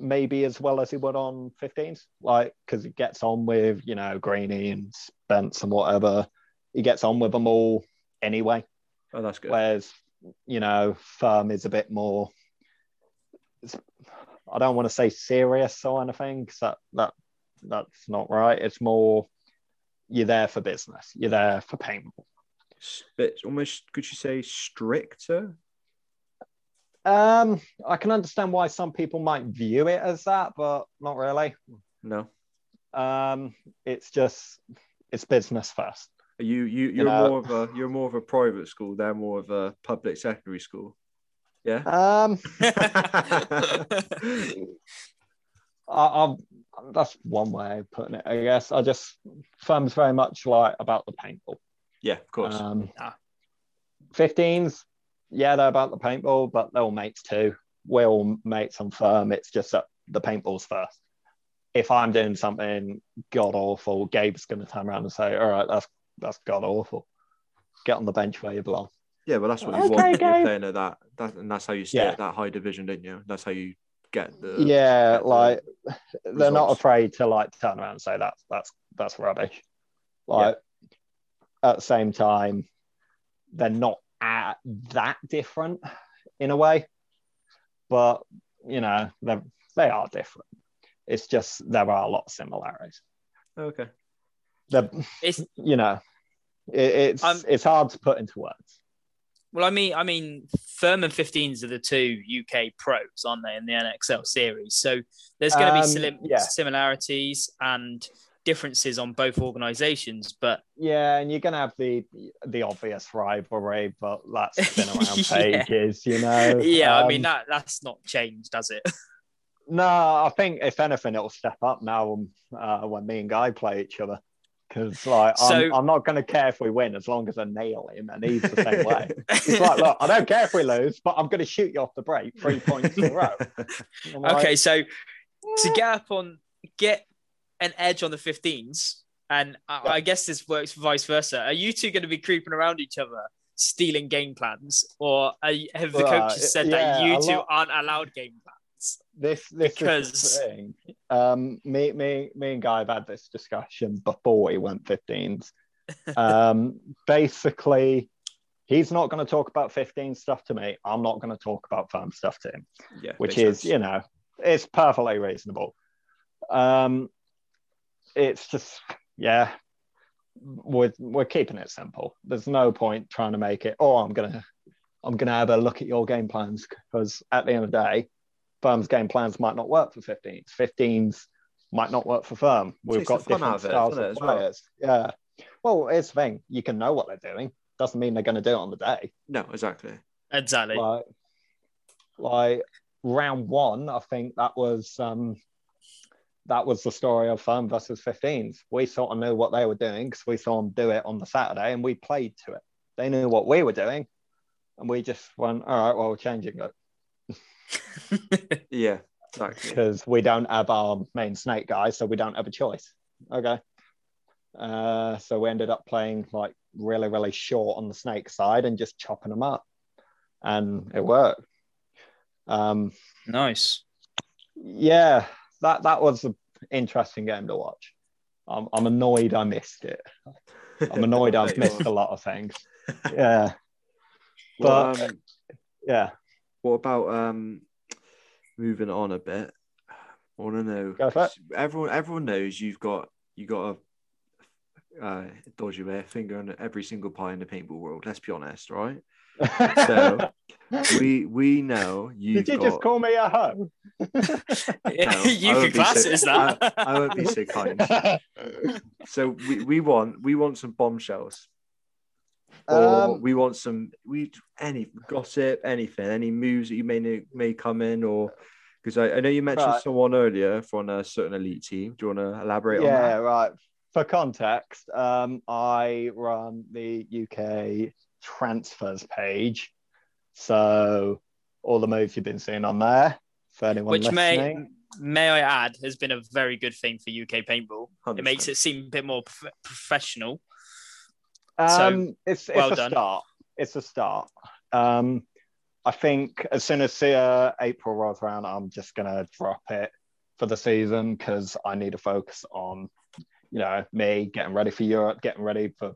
maybe as well as he would on 15s, like because he gets on with you know Greeny and Spence and whatever. He gets on with them all anyway. Oh, that's good. Whereas you know Firm is a bit more. I don't want to say serious or anything because that that that's not right. It's more you're there for business. You're there for payment. Bit almost could you say stricter? Um, I can understand why some people might view it as that, but not really. No. Um, it's just it's business first. You you you're know- more of a you're more of a private school. They're more of a public secondary school. Yeah. Um, <laughs> <laughs> I, I'm, that's one way of putting it, I guess. I just firm's very much like about the paintball. yeah, of course. Um, Ah. 15s, yeah, they're about the paintball, but they're all mates too. We're all mates on firm. It's just that the paintball's first. If I'm doing something god awful, Gabe's going to turn around and say, "All right, that's that's god awful. Get on the bench where you belong." yeah, but that's what you okay, want when you're playing at that. That and that's how you stay Yeah. at that high division, didn't you? That's how you get the yeah, get the like they're not afraid to like turn around and say that's that's that's rubbish. Like at the same time, they're not at that different in a way, but you know they they are different. It's just there are a lot of similarities. Okay. They're, It's you know, it, it's Um, it's hard to put into words. Well, I mean, I mean, Firm and 15s are the two UK pros, aren't they, in the NXL series? So there's going to Um, be sim- yeah. similarities and differences on both organisations, but Yeah, and you're gonna have the the obvious rivalry, but that's been <laughs> around Yeah. pages, you know. yeah, I Um, mean that that's not changed, has it? <laughs> No, I think if anything, it'll step up now um, uh, when me and Guy play each other. Because like, I'm, I'm not going to care if we win as long as I nail him, and he's the same way. He's like, <laughs> look, I don't care if we lose, but I'm going to shoot you off the break three points in a row. I'm <laughs> like, okay, so to get up on get an edge on the 15s, and I, I guess this works vice versa. Are you two going to be creeping around each other, stealing game plans, or are have the Well, coaches uh, said yeah, that you two lot- aren't allowed game plans? This this Because- is the thing. Um, me me me and Guy have had this discussion before we went 15s. <laughs> Um, basically, he's not going to talk about 15 stuff to me. I'm not going to talk about firm stuff to him. yeah, which is sense. you know it's perfectly reasonable um it's just yeah we're, we're keeping it simple there's no point trying to make it oh i'm gonna i'm gonna have a look at your game plans because at the end of the day firm's game plans might not work for 15s 15s might not work for firm. We've Takes the got fun different out of it, styles doesn't it, of as well? players. Yeah. Well it's the thing. You can know what they're doing. Doesn't mean they're going to do it on the day. No, exactly. Exactly. like like round one i think that was um that was the story of firm versus 15s we sort of knew what they were doing because we saw them do it on the saturday and we played to it. They knew what we were doing and we just went all right well we're changing it <laughs> Yeah, exactly. because we don't have our main snake guy so we don't have a choice okay uh so we ended up playing like really really short on the snake side and just chopping them up and it worked um nice. yeah, that that was an interesting game to watch. I'm, I'm annoyed I missed it. I'm annoyed I've <laughs> missed a lot of things. Yeah, Well, but- um, yeah. What about um moving on a bit? I want to know. Go for it. Everyone, everyone knows you've got you got a uh, dodgy way finger on every single pie in the paintball world. Let's be honest, right? So, <laughs> We we know you've Did you got. just call me a hoe? I you won't could class so- it as that. I won't be so kind. <laughs> So we, we want we want some bombshells. Or Um, we want some we any gossip, anything, any moves that you may may come in, or because I, I know you mentioned Right. someone earlier from a certain elite team. Do you want to elaborate yeah, on that? right. For context, um, I run the UK transfers page, so all the moves you've been seeing on there. For anyone Which may listening, may I add has been a very good thing for UK paintball. It 100%. makes it seem a bit more prof- professional. Um, it's it's well a done. start. It's a start. Um, I think as soon as uh, April rolls around, I'm just gonna drop it for the season because I need to focus on, you know, me getting ready for Europe, getting ready for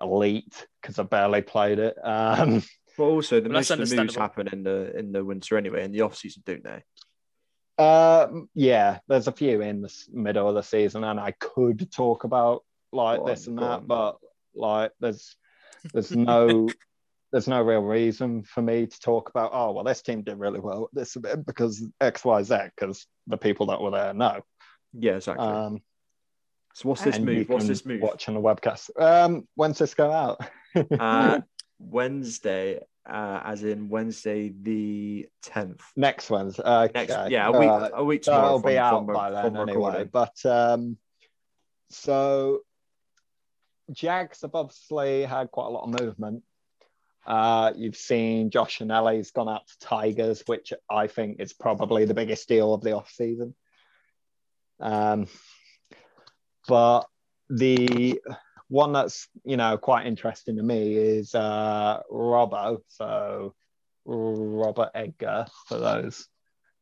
Elite because I barely played it. Um, But also, the Well, most of the moves happen in the in the winter anyway, in the off season, don't they? uh, yeah, there's a few in the middle of the season, and I could talk about like Go this on, and that, on. but like there's there's no <laughs> there's no real reason for me to talk about. Oh well, this team did really well this event because X Y Z because the people that were there know. Yeah, exactly. Um, so what's this move? What's this move? Watch on the webcast. Um, when's this go out? Uh, <laughs> Wednesday, uh, as in Wednesday the tenth. Next Wednesday. Okay. Next, yeah, a week, Uh, a week tomorrow. that'll from, be out from, by then from anyway. recording. But um, so Jags have obviously had quite a lot of movement. Uh, you've seen Josh and Ellie's gone out to Tigers, which I think is probably the biggest deal of the off season. Um, but the one that's you know quite interesting to me is uh, Robbo. So Robert Edgar, for those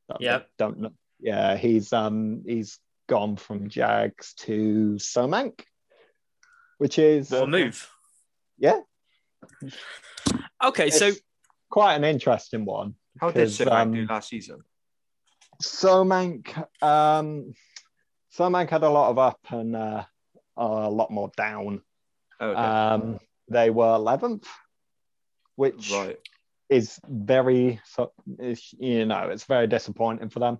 that Yep. don't know. Yeah, he's um he's gone from Jags to Somank, which is What a move. yeah, Okay, so quite an interesting one. How did Simak um, do last season? Somank, um, Somank had a lot of up and uh, a lot more down. Oh, okay. Um, they were eleventh, which right. is very you know it's very disappointing for them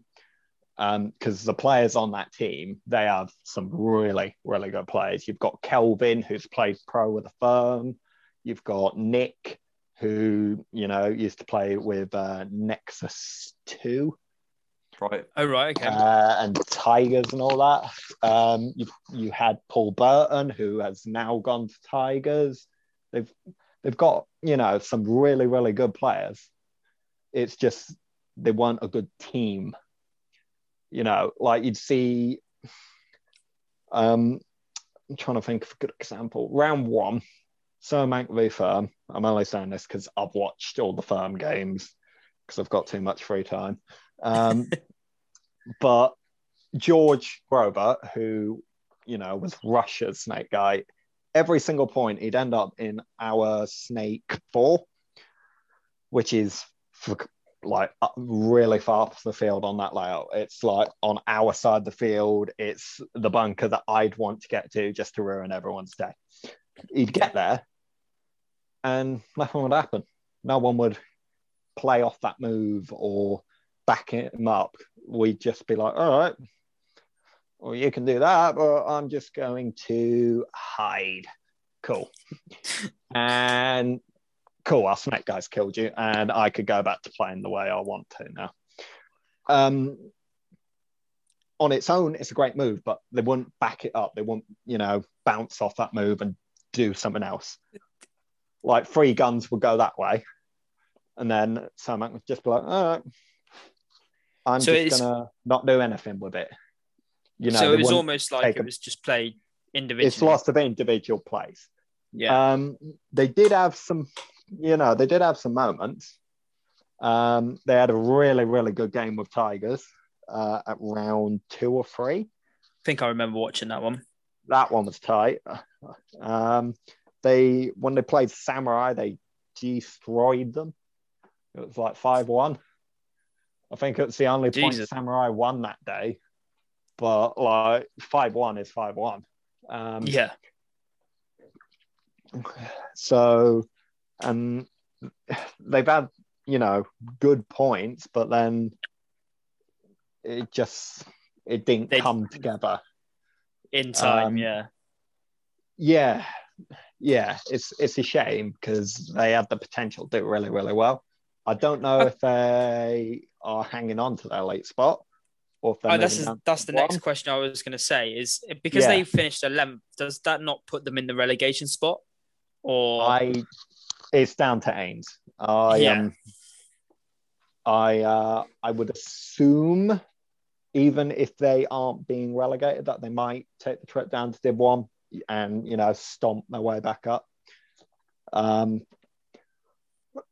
because the players on that team they have some really really good players. You've got kelvin who's played pro with the firm. You've got nick who you know used to play with uh, nexus 2 Right. oh right, okay. uh, and tigers and all that. Um, you, you had paul burton who has now gone to tigers. They've they've got you know some really really good players. It's just they weren't a good team you know like you'd see um i'm trying to think of a good example. Round one Somank v. Firm. I'm only saying this because i've watched all the firm games because i've got too much free time. Um <laughs> but george grover who you know was russia's snake guy every single point he'd end up in our snake four, which is for, like uh, really far off the field on that layout. It's like on our side of the field. It's the bunker that I'd want to get to just to ruin everyone's day. He'd get there, and nothing would happen. No one would play off that move or back him up. We'd just be like, all right, well, you can do that, but I'm just going to hide. Cool. <laughs> and cool, our snake guys killed you, and I could go back to playing the way I want to now. Um, on its own, it's a great move, but they wouldn't back it up. They won't, you know, bounce off that move and do something else. Like three guns would go that way, and then Samak would just be like, all right, I'm So just gonna not do anything with it. You know, so it was almost like it was just played individually. it's lots of individual plays. Yeah. Um, they did have some, you know, they did have some moments. Um, they had a really, really good game with Tigers uh, at round two or three. I think I remember watching that one. That one was tight. Um, they when they played Samurai, they destroyed them. It was like five one. I think it's the only point Samurai won that day. But like five one is five one. Um, yeah. So, and they've had, you know, good points, but then it just it didn't They- come together. In time, Um, yeah. Yeah, yeah, it's it's a shame because they had the potential to do really, really well. I don't know if they are hanging on to their late spot or if they're Oh, that's moving that's the one. next question I was going to say is because Yeah. they finished 11th, does that not put them in the relegation spot? Or I it's down to Ains. I Yeah. um I uh I would assume even if they aren't being relegated that they might take the trip down to Div One and you know stomp their way back up. Um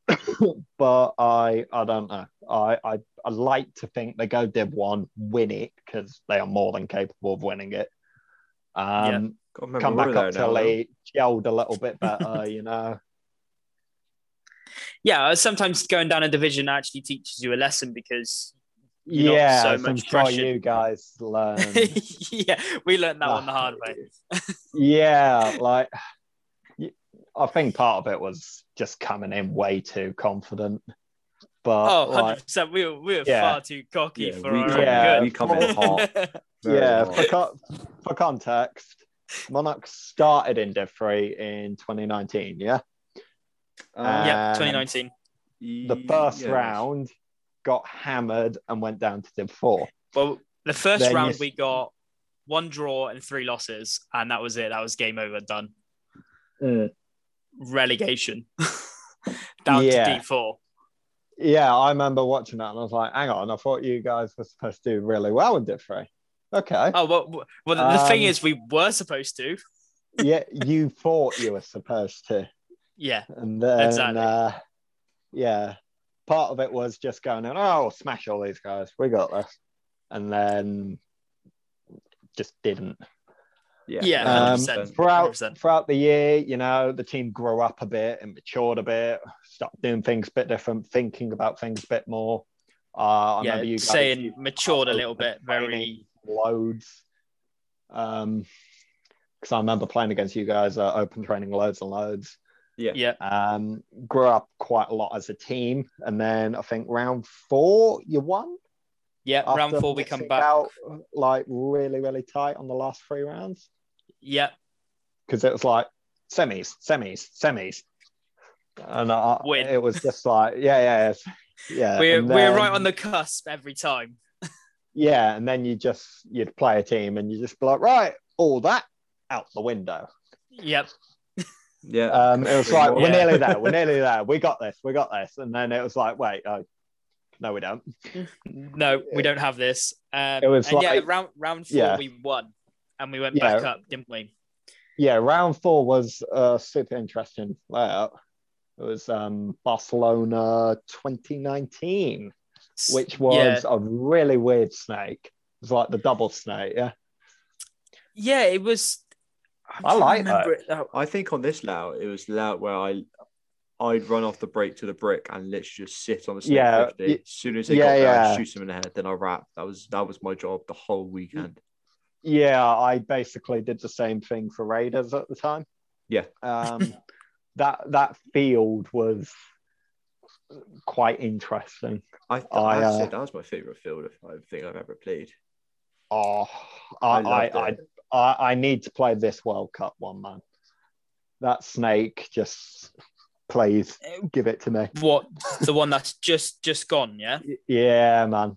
<coughs> but I I don't know. I, I I like to think they go Div One, win it because they are more than capable of winning it. Um, Gotta come back up to though. gelled a little bit better, you know. Yeah, uh, sometimes going down a division actually teaches you a lesson because You're not yeah, so as I'm much sure pressure. you guys learn. <laughs> yeah, we learned that one the hard way. yeah, like I think part of it was just coming in way too confident. But Oh, like, 100%. We were, we were Yeah. far too cocky Yeah, for we our come, Yeah, own we come in hot. <laughs> yeah, hot. for, co- for context, Monarch started in Div 3 in 2019, yeah? Uh, yeah, Um, 2019. The first yes. round got hammered and went down to Div 4. Well, the first Then round s- we got one draw and three losses, and that was it. That was game over, done. Relegation <laughs> down Yeah. to D4. Yeah, I remember watching that and I was like, hang on, I thought you guys were supposed to do really well in Div 3. Okay. Oh well, well the, the thing Um, is, we were supposed to. yeah, you <laughs> thought you were supposed to. Yeah, And then, Exactly. uh, yeah, part of it was just going, in, oh, smash all these guys. We got this. And then just didn't. Yeah, Yeah, Um, 100%. throughout 100%. throughout the year, you know, the team grew up a bit and matured a bit, stopped doing things a bit different, thinking about things a bit more. Uh, I yeah, remember you guys saying matured a little bit. Very. loads. Um, because I remember playing against you guys uh, open training loads and loads. Yeah. Yeah, Um, grew up quite a lot as a team, and then I think round four you won. yeah. Round four, we come back. out like really, really tight on the last three rounds Yeah, because it was like semis, semis, semis, and I, Win. it was just like yeah, yeah, it's- yeah. we're and we're right on the cusp every time. yeah, and then you just you'd play a team and you just be like right, all that out the window. Yep. Yeah. Um, it was like we're nearly there, we're nearly there, we got this, we got this, and then it was like wait, oh, no, we don't. <laughs> No, we don't have this. Um, It was and yeah, round round four yeah. we won, and we went Yeah. back up, didn't we? yeah, round four was a super interesting layout. It was um, Barcelona 2019, which was yeah, a really weird snake. It was like the double snake, yeah. yeah, it was. I'm I like remember it now. I think on this layout, it was the layout where I I'd run off the break to the brick and literally just sit on the snake Yeah, 50. As soon as they yeah, got there, yeah. I'd shoot them in the head, then I wrap. That was that was my job the whole weekend. Yeah, I basically did the same thing for Raiders at the time. Yeah. Um, <laughs> that that field was quite interesting. I, I, I, uh, say that was my favorite field I think I've ever played. Oh, I I, I, loved I. I, need to play this World Cup one, man. That snake, just please give it to me. What the one that's just just gone? Yeah, Yeah, man.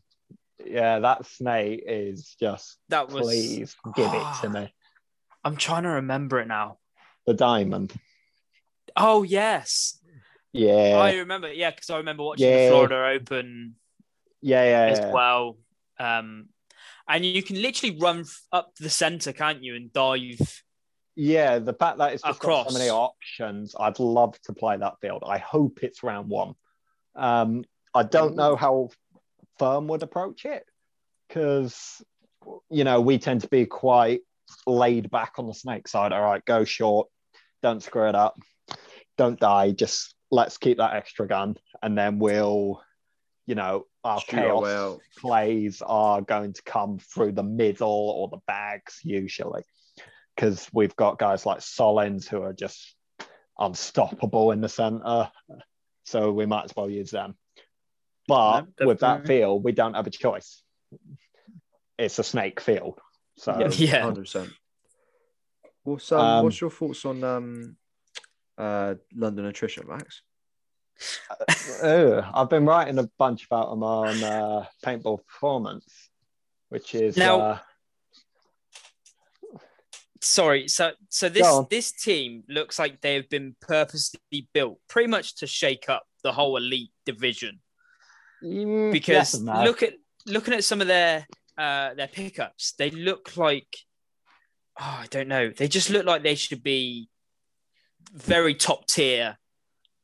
Yeah, that snake is just that was. please give it to me. I'm trying to remember it now. The diamond. Oh yes, Yeah. I remember. Yeah, because I remember watching Yeah. the Florida Open yeah, yeah, as yeah. well. Um, and you can literally run up the center, can't you, and dive? Yeah, the fact that it's just Across. so many options, I'd love to play that field. I hope it's round one. Um, I don't know how firm would approach it because you know we tend to be quite laid back on the snake side. All right, go short, don't screw it up, don't die. Just let's keep that extra gun, and then we'll, you know, our Shoot chaos out. plays are going to come through the middle or the bags usually because we've got guys like Solens who are just unstoppable in the center. So we might as well use them. But No, with that definitely. field, we don't have a choice. It's a snake field. So Yeah, <laughs> Yeah. hundred percent. What's Um, what's your thoughts on um, uh, London attrition, Max? Ugh, I've been writing a bunch about them on uh, Paintball Performance, which is Now- uh, Sorry, so so this this team looks like they've been purposely built pretty much to shake up the whole elite division. mm, because no. look at looking at some of their uh their pickups they look like oh i don't know they just look like they should be very top tier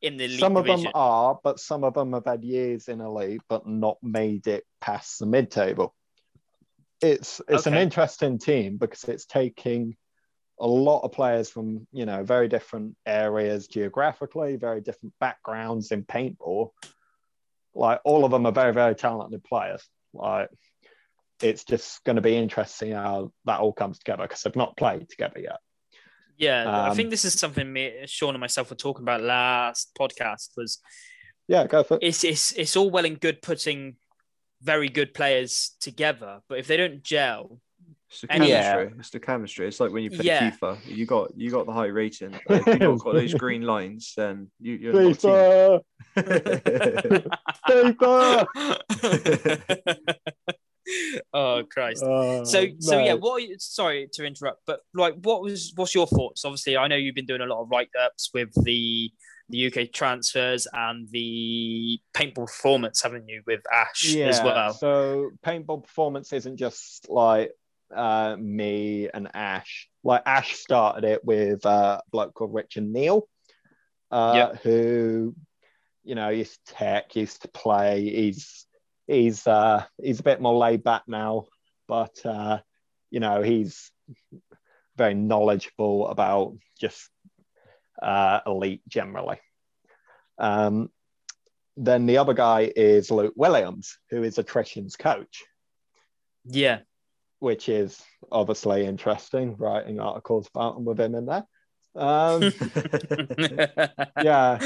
in the league some of division. them are, but some of them have had years in a league, but not made it past the mid-table. It's it's an interesting team because it's taking a lot of players from you know very different areas geographically, very different backgrounds in paintball. Like all of them are very very talented players. Like it's just going to be interesting how that all comes together because they've not played together yet. Yeah, I Um, think this is something me, Sean and myself were talking about last podcast. Was Yeah, go for it. it's it's it's all well and good putting very good players together, but if they don't gel, It's the Any- chemistry. It's the chemistry. It's like when you play Yeah. FIFA, you got you got the high rating. But <laughs> if you don't got those green lines, then you, you're not a. FIFA, <laughs> FIFA. <laughs> <laughs> oh Christ. Uh, So so yeah, what are you, sorry to interrupt, but like what was what's your thoughts? Obviously, I know you've been doing a lot of write-ups with the the UK transfers and the paintball performance, haven't you, with Ash as well? So paintball performance isn't just like uh, me and Ash. Like Ash started it with uh, a bloke called Richard Neal, uh, Yep. who, you know, used to tech, used to play. He's he's uh, he's a bit more laid back now, but uh, you know, he's very knowledgeable about just uh, elite generally. Um, then the other guy is Luke Williams, who is attrition's coach, Yeah. which is obviously interesting. Writing articles about him with him in there. Um, <laughs> yeah,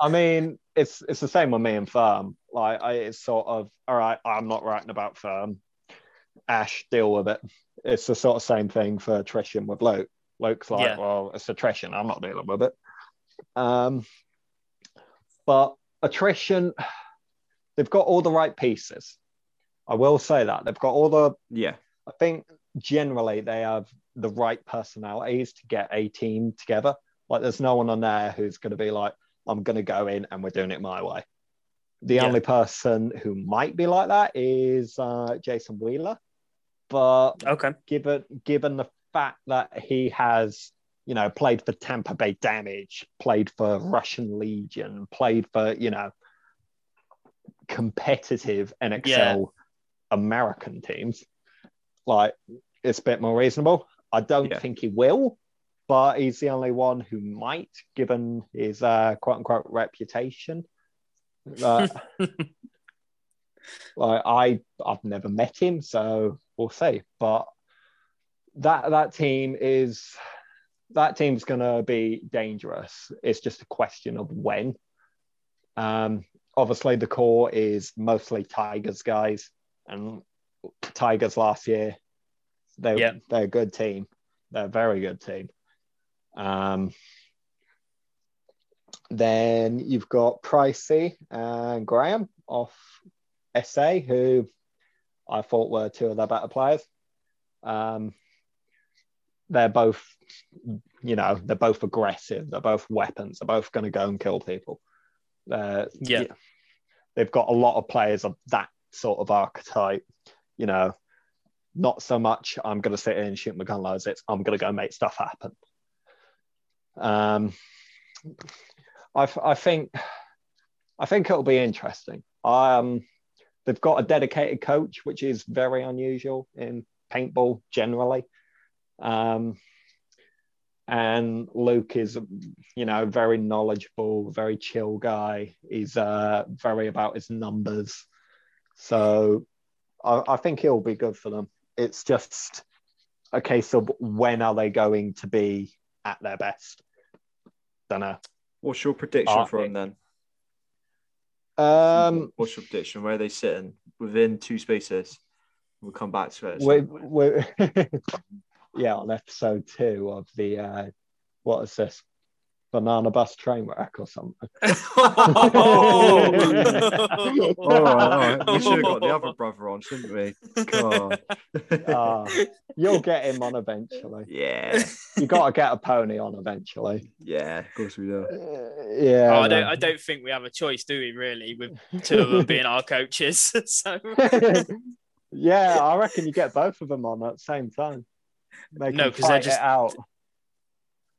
I mean, it's it's the same with me and Firm. Like, I, it's sort of all right. I'm not writing about Firm. Ash, deal with it. It's the sort of same thing for attrition with Luke. Luke's like, Yeah. well, it's attrition. I'm not dealing with it. Um, but attrition, they've got all the right pieces. I will say that they've got all the. yeah. I think generally they have the right personalities to get a team together. Like, there's no one on there who's going to be like, I'm going to go in and we're doing it my way. The Yeah. only person who might be like that is uh, Jason Wheeler. But okay. given given the fact that he has, you know, played for Tampa Bay Damage, played for Russian Legion, played for, you know, competitive NXL Yeah. American teams, like it's a bit more reasonable. I don't Yeah. think he will, but he's the only one who might, given his uh, quote unquote reputation. Uh, <laughs> like I, I've never met him, so we'll see. But that that team is that team's gonna be dangerous. It's just a question of when. Um, obviously, the core is mostly Tigers guys, and Tigers last year, they Yeah. they're a good team. They're a very good team. Um, then you've got Pricey and Graham off SA, who I thought were two of their better players. Um, they're both, you know, they're both aggressive. They're both weapons. They're both going to go and kill people. Uh, Yeah. they've got a lot of players of that sort of archetype. You know, not so much I'm going to sit in and shoot my gun loads. It's I'm going to go make stuff happen. Um, I, I think I think it'll be interesting. Um, they've got a dedicated coach, which is very unusual in paintball generally. Um, and Luke is, you know, very knowledgeable, very chill guy. He's uh, very about his numbers. So I, I think he'll be good for them. It's just a case of when are they going to be at their best? Don't know. What's your prediction Uh, for them then? Um, What's your prediction? Where are they sitting within two spaces? We'll come back to it. at some we, point. we, <laughs> yeah, on episode two of the uh, what is this banana bus train wreck or something? <laughs> <laughs> all right, all right. We should have got the other <laughs> brother on, shouldn't we? God. Uh, you'll get him on eventually. yeah, You got to get a pony on eventually. yeah, of course we do. Uh, yeah, Oh, I don't. I don't think we have a choice, do we? Really, with two of them being our coaches. so yeah, I reckon you get both of them on at the same time. They No, can 'cause they're just- out.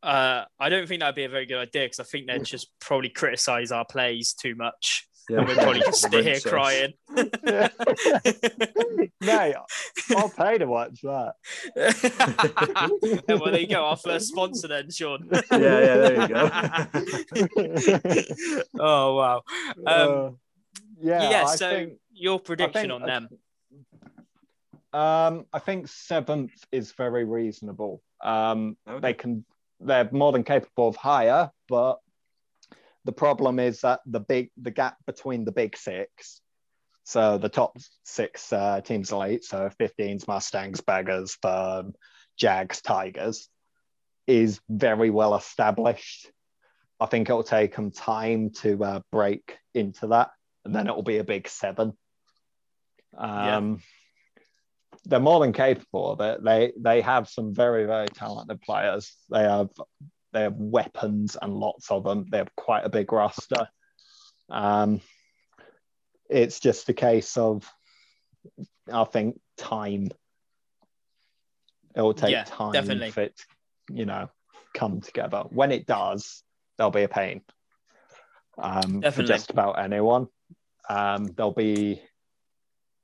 Uh, I don't think that'd be a very good idea because I think they'd just probably criticize our plays too much. Yeah, And we'd probably <laughs> just sit here Rinse us. crying. <laughs> Mate, I'll pay to watch that. Yeah, <laughs> well, there you go. Our first sponsor then, Sean. Yeah, yeah, there you go. oh wow. Um, Uh, yeah, yeah. I so think your prediction think- on them? um, I think seventh is very reasonable. Um, Okay. they can they're more than capable of higher, but the problem is that the big the gap between the big six, so the top six uh, teams elite, so 15s, Mustangs, Beggars, Firm, Jags, Tigers, is very well established. I think it'll take them time to uh, break into that, and then it'll be a big seven. Um, They're more than capable of it. They they have some very very talented players. They have they have weapons and lots of them. They have quite a big roster. Um, it's just a case of, I think, time. It will take Yeah, time definitely. for it, to, you know, come together. When it does, there'll be a pain. Um, for just about anyone. Um, they'll be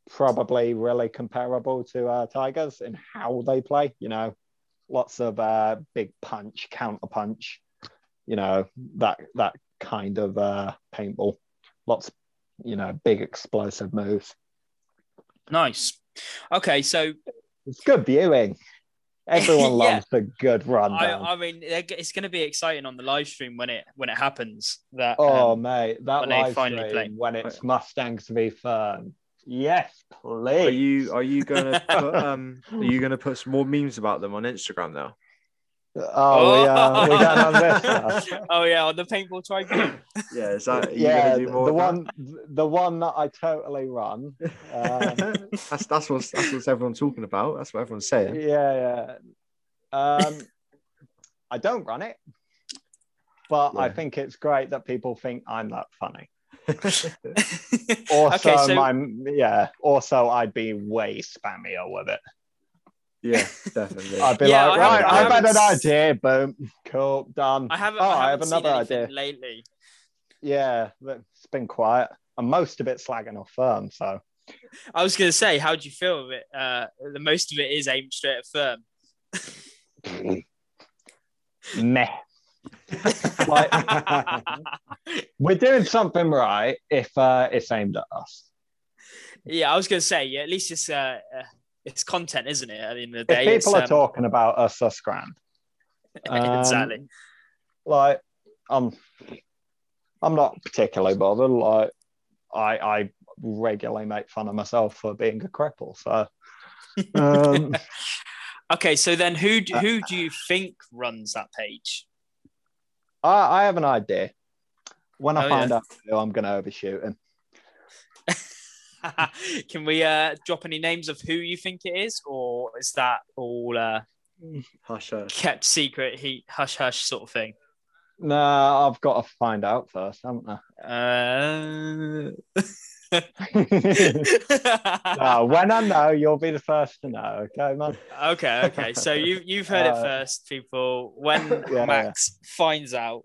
probably really comparable to uh, Tigers in how they play. You know, lots of uh, big punch, counter punch. You know that that kind of uh, paintball. Lots, you know, big explosive moves. Nice. Okay, so It's good viewing. Everyone <laughs> Yeah. loves a good I. I mean, it's going to be exciting on the live stream when it when it happens. That oh um, mate, that live finally stream play. when it's Mustangs v Fern. Yes, please. Are please. you are you gonna put <laughs> um are you gonna put some more memes about them on Instagram now? Oh, we, uh, we <laughs> don't have this. now. oh yeah, on the paintball tribune. <coughs> Yeah, is that are you yeah, gonna do more the of that? one, the one that I totally run. <laughs> Um, that's that's what that's what everyone's talking about. That's what everyone's saying. yeah, yeah. Um, I don't run it, but I think it's great that people think I'm that funny. Also, okay, so my yeah. Also, I'd be way spammier with it. yeah, definitely. I'd be Yeah, like, I haven't- right, I I've had an idea. Boom, cool, done. I haven't. Oh, I, I haven't have another anything idea. lately. Yeah, it's been quiet, and most of it's slagging off firm. So I was going to say, how do you feel with it? Uh, the most of it is aimed straight at firm. <laughs> meh. Like, <laughs> we're doing something right if uh, it's aimed at us. yeah, I was going to say, yeah, at least it's uh, uh, it's content, isn't it? At the end of the If people it's, are um, talking about us, that's grand. <laughs> Um, exactly. Like, I'm, I'm not particularly bothered. Like, I, I regularly make fun of myself for being a cripple. So, um, <laughs> Okay, so then who do, Uh, who do you think runs that page? I, I have an idea. When I Oh, find yeah. out who, I'm going to overshoot him. <laughs> Can we uh, drop any names of who you think it is, or is that all uh, Hush, hush. kept secret, he hush hush sort of thing? No, I've got to find out first, haven't I? Uh... <laughs> <laughs> No, when I know, you'll be the first to know. Okay, man. okay, okay. So you you've heard it Uh, first, people. When <laughs> Yeah, Max finds out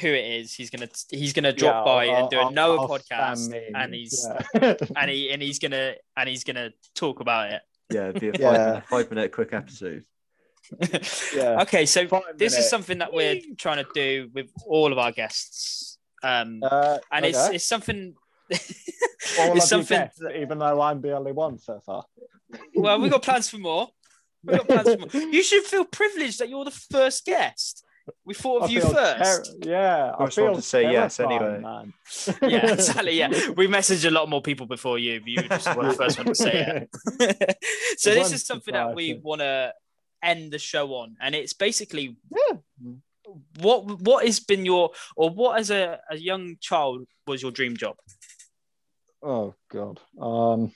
who it is, he's gonna he's gonna drop Yeah, by I'll- and do I'll- another I'll podcast, and he's yeah. <laughs> and he and he's gonna and he's gonna talk about Yeah, it'd be a five, Yeah. minute, five minute quick episode. Yeah. Okay, so Five this is something that we're trying to do with all of our guests, um, Uh, and it's it's something. All it's of something. you guessed, even though I'm the only one so far. <laughs> Well, we've got plans for more. We've got plans for more. You should feel privileged that you're the first guest. We thought of I you first. ter- yeah, I First feel to say yes, anyway. man. yeah, <laughs> exactly. Yeah, we messaged a lot more people before you. but You were just the <laughs> first one to say it. so this is something that we want to end the show on, and it's basically Yeah. what what has been your or what as a, a young child was your dream job? Oh god. Um,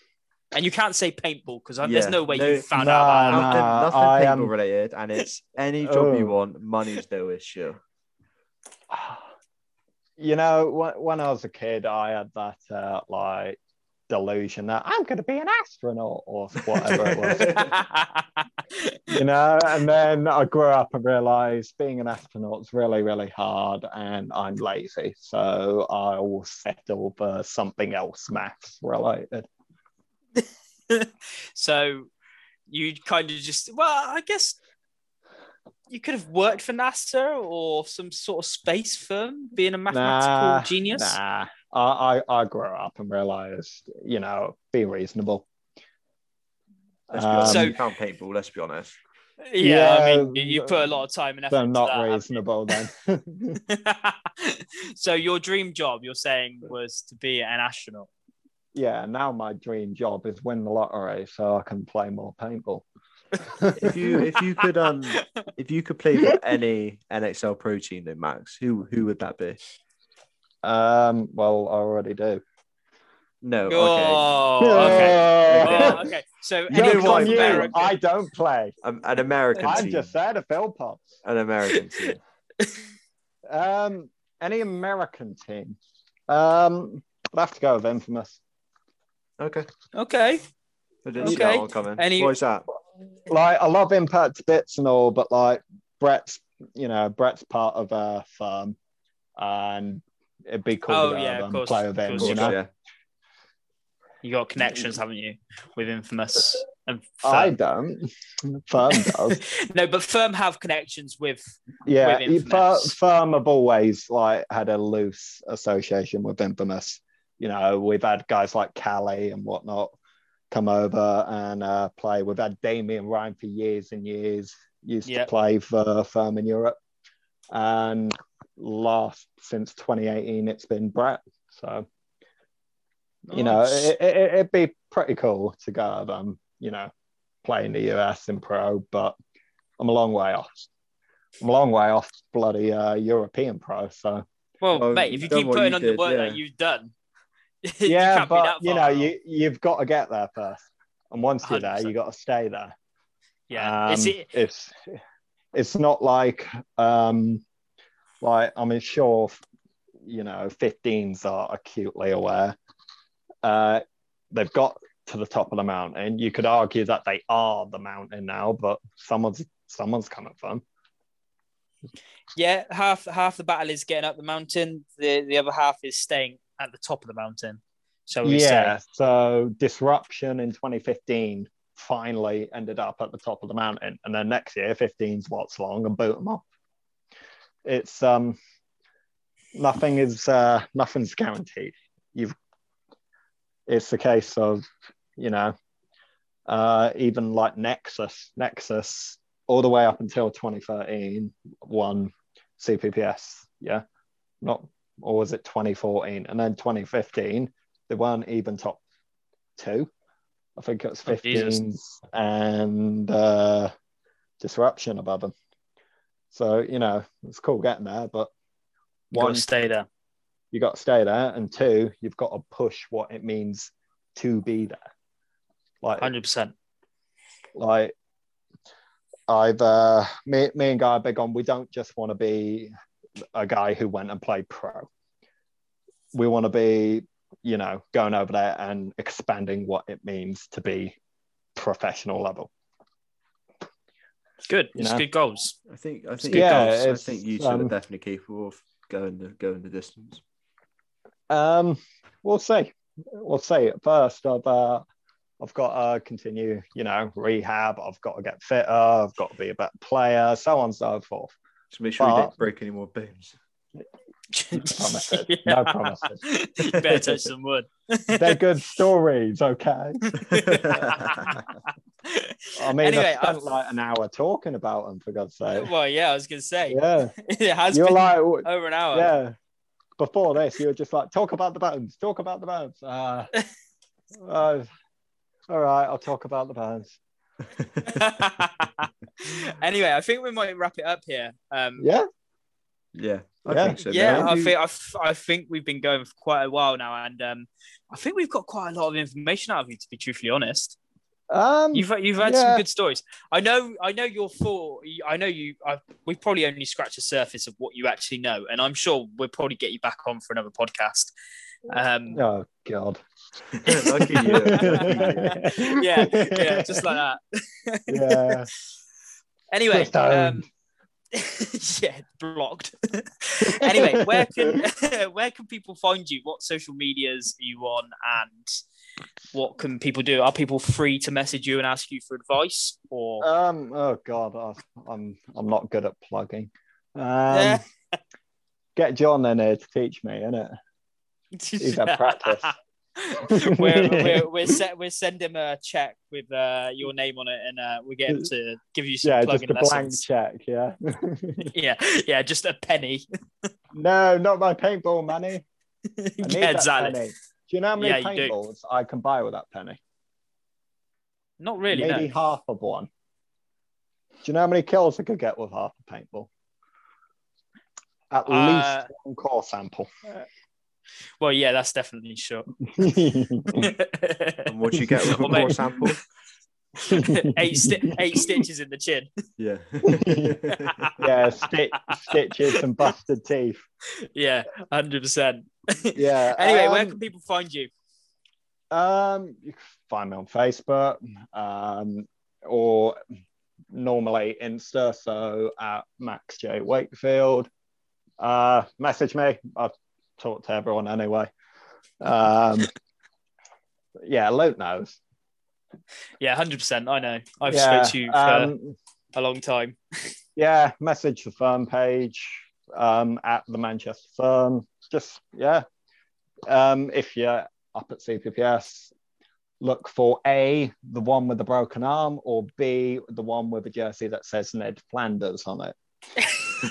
And you can't say paintball because Yeah, there's no way no- you found Nah, out about that. Nothing, nothing paintball am- related, and it's <laughs> any job you Oh. want. Money's no issue. <sighs> you know, when, when I was a kid, I had that uh, like delusion that I'm going to be an astronaut or <laughs> whatever it was. <laughs> you know, and then I grew up and realized being an astronaut is really, really hard and I'm lazy. So I will settle for something else maths related. <laughs> so you kind of just, well, I guess you could have worked for NASA or some sort of space firm, being a mathematical Nah, genius. Nah, I, I, I grew up and realized, you know, be reasonable. Let's be honest, So- you can't paintball. Let's be honest. Yeah, I mean, you- you put a lot of time and effort. They're not that, haven't you? reasonable then. <laughs> <laughs> so your dream job, you're saying, was to be an astronaut. yeah, now my dream job is win the lottery so I can play more paintball. If you if you could um <laughs> if you could play for any NXL pro team then Max, who who would that be? Um, well, I already do. No, okay. Oh, okay. Okay. Oh, okay. So You any know Joke's what, you. American- I don't play. Um, an American team. I'm team. just there to fill pots. An American team. <laughs> Um, any American team? Um, I'd have to go with Infamous. Okay. Okay. I didn't see Okay. that one coming. Any- Why is that? Like, I love Impact bits and all, but like Brett's, you know, Brett's part of a firm, and it'd be cool Oh, to yeah, of course, play with him. course, You know, yeah. You got connections, haven't you, with Infamous and I don't. Firm does. <laughs> no, but Firm have connections with. Yeah, with Infamous. Firm have always like had a loose association with Infamous. You know, we've had guys like Callie and whatnot come over and uh, play. We've had Damien Ryan for years and years. Used Yep. to play for Firm in Europe, and last since 2018, it's been Brett. So you know, it, it, it'd be pretty cool to go with them. You know, play in the US in pro, but I'm a long way off. I'm a long way off bloody uh, European pro. So well, Well, mate, if you keep what putting you on the work yeah. that you've done, <laughs> you yeah, can't be but that you know, you you've got to get there first, and once you're there, 100%. you got to stay there. yeah, Um, is it? it's it's not like um like I'm sure you know 15s are acutely aware. Uh, they've got to the top of the mountain. You could argue that they are the mountain now, but someone's someone's coming for them. Yeah, half half the battle is getting up the mountain. The the other half is staying at the top of the mountain. So Yeah. say, So disruption in 2015 finally ended up at the top of the mountain, and then next year 15's what's long and boot them off. It's um nothing is uh nothing's guaranteed. You've it's the case of you know uh even like Nexus Nexus all the way up until 2013 won CPPS yeah not or was it 2014 and then 2015 they weren't even top two. I think it was Oh, and uh, disruption above them. So, you know, it's cool getting there, but you got one, to stay there. you got to stay there, and two, you've got to push what it means to be there. Like, Hundred percent. like I've uh me, me and Guy are big on we don't just want to be a guy who went and played pro. We want to be, you know, going over there and expanding what it means to be professional level. Good. You It's know? good goals. I think I think Yeah, I think you two are um, definitely capable of going the going the distance. Um, we'll see. We'll see. At first, I've uh, I've got to continue, you know, rehab. I've got to get fitter. I've got to be a better player, so on and so forth. Just make sure you don't break any more bones. promises. No promises. <laughs> you better touch some wood. They're good stories, okay. <laughs> <laughs> I mean, anyway, I spent I've- like an hour talking about them for God's sake. well, yeah, I was gonna say Yeah, <laughs> it has you're been like, over an hour. yeah. Before this, you were just like, talk about the bands, talk about the bands. Uh, <laughs> uh, all right, I'll talk about the bands. <laughs> anyway, I think we might wrap it up here. Um, Yeah, yeah, I Yeah. think so. yeah. I think I, f- I think we've been going for quite a while now, and um, I think we've got quite a lot of information out of you. To be truthfully honest, Um, You've you've had Yeah. some good stories. I know I know you're thought. I know you. I, we've probably only scratched the surface of what you actually know, and I'm sure we'll probably get you back on for another podcast. Um, oh God. <laughs> Lucky you. <laughs> Yeah, yeah, just like that. Yeah. <laughs> Anyway, um, yeah, blocked. anyway, where can where can people find you? What social medias are you on, and what can people do? Are people free to message you and ask you for advice, or Um. Oh God. I, I'm I'm not good at plugging. Um, <laughs> Get John in here to teach me, innit? <laughs> He's at practice. <laughs> we're we're we're, set, we're send him a check with uh, your name on it, and uh, we get him to give you some Yeah, just plugging a blank check. Yeah. Yeah, yeah, just a penny. no, not my paintball money. Yeah, that exactly. Penny. Do you know how many Yeah, paintballs I can buy with that penny? Not really. Maybe no. half of one. Do you know how many kills I could get with half a paintball? At Uh, least one core sample. Well, yeah, that's definitely sure. <laughs> <laughs> And what do you get with a core sample? <laughs> eight sti- eight stitches in the chin. Yeah. yeah, sti- stitches and busted teeth. Yeah, hundred percent. Yeah. <laughs> Anyway, where um, can people find you? Um, you can find me on Facebook, um, or normally Insta. So at Max J Wakefield. Uh, message me. I talk to everyone anyway. Um, <laughs> yeah, Luke knows. Yeah, hundred percent. I know. I've yeah, spoke to you for um, a long time. <laughs> yeah, message the firm page um, at the Manchester firm. Just yeah, um, if you're up at CPPS, look for A, the one with the broken arm, or B, the one with a jersey that says Ned Flanders on it.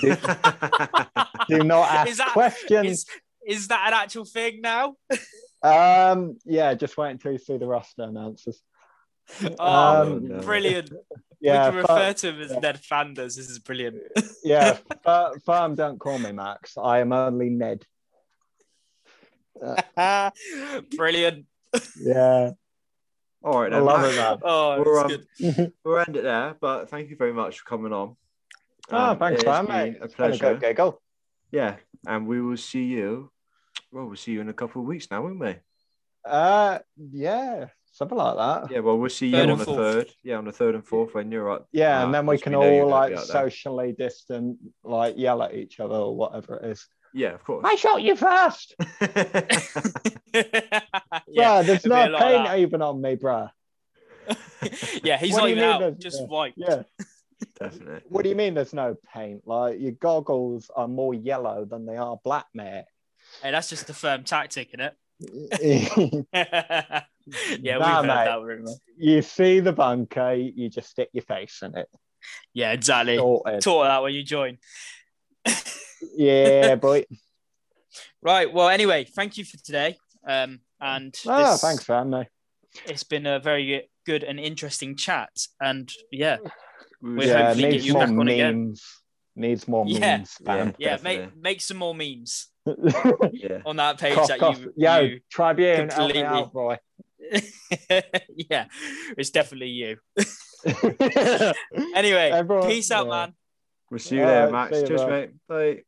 <laughs> Do not ask Is that- questions. Is is that an actual thing now? Um, yeah, just wait until you see the roster announcers. Oh, Um, brilliant. <laughs> Yeah, we can refer to him as yeah. Ned Flanders. This is brilliant. yeah, <laughs> fir- firm don't call me Max. I am only Ned. <laughs> brilliant. Yeah, <laughs> All right, I love Max. it, man. Oh, We're, that's um, good. <laughs> We'll end it there, but thank you very much for coming on. Oh, Um, thanks, man, been mate. A It's been a pleasure. good giggle. Yeah, and we will see you. Well, we'll see you in a couple of weeks now, won't we? Uh, yeah, something like that. Yeah, Yeah, well, we'll see you Third on and the fourth. third. Yeah, on the third and fourth when you're up. Yeah. And then we can know you're all like be out there. socially distant, like yell at each other or whatever it is. Yeah, of course. I shot you first. yeah, yeah, there's no bit like paint that. even on me, bruh. <laughs> yeah, he's What not even out, just yeah. white. Yeah. Definitely. What do you mean there's no paint? Like your goggles are more yellow than they are black, mate. Hey, that's just a firm tactic, isn't it? <laughs> <laughs> yeah, Nah, we've heard mate. that rumor. you see the bunker, you just stick your face in it. Yeah, exactly. Sorted. Taught that when you join. Yeah, boy. <laughs> Right. Well, anyway, thank you for today. Um, and Oh, this- thanks for having me. It's been a very good and interesting chat. And yeah, We We will yeah, hopefully get you more back on again. memes. Needs more Yeah. memes, fam. yeah, Definitely. make make some more memes <laughs> Yeah. on that page Cough, that cough. you, Yo, you Tribune, completely- out, boy. <laughs> yeah, it's definitely you. Anyway, Everyone- peace out, yeah. man. We'll see you All there, right, Max. you, Cheers, mate. Bye.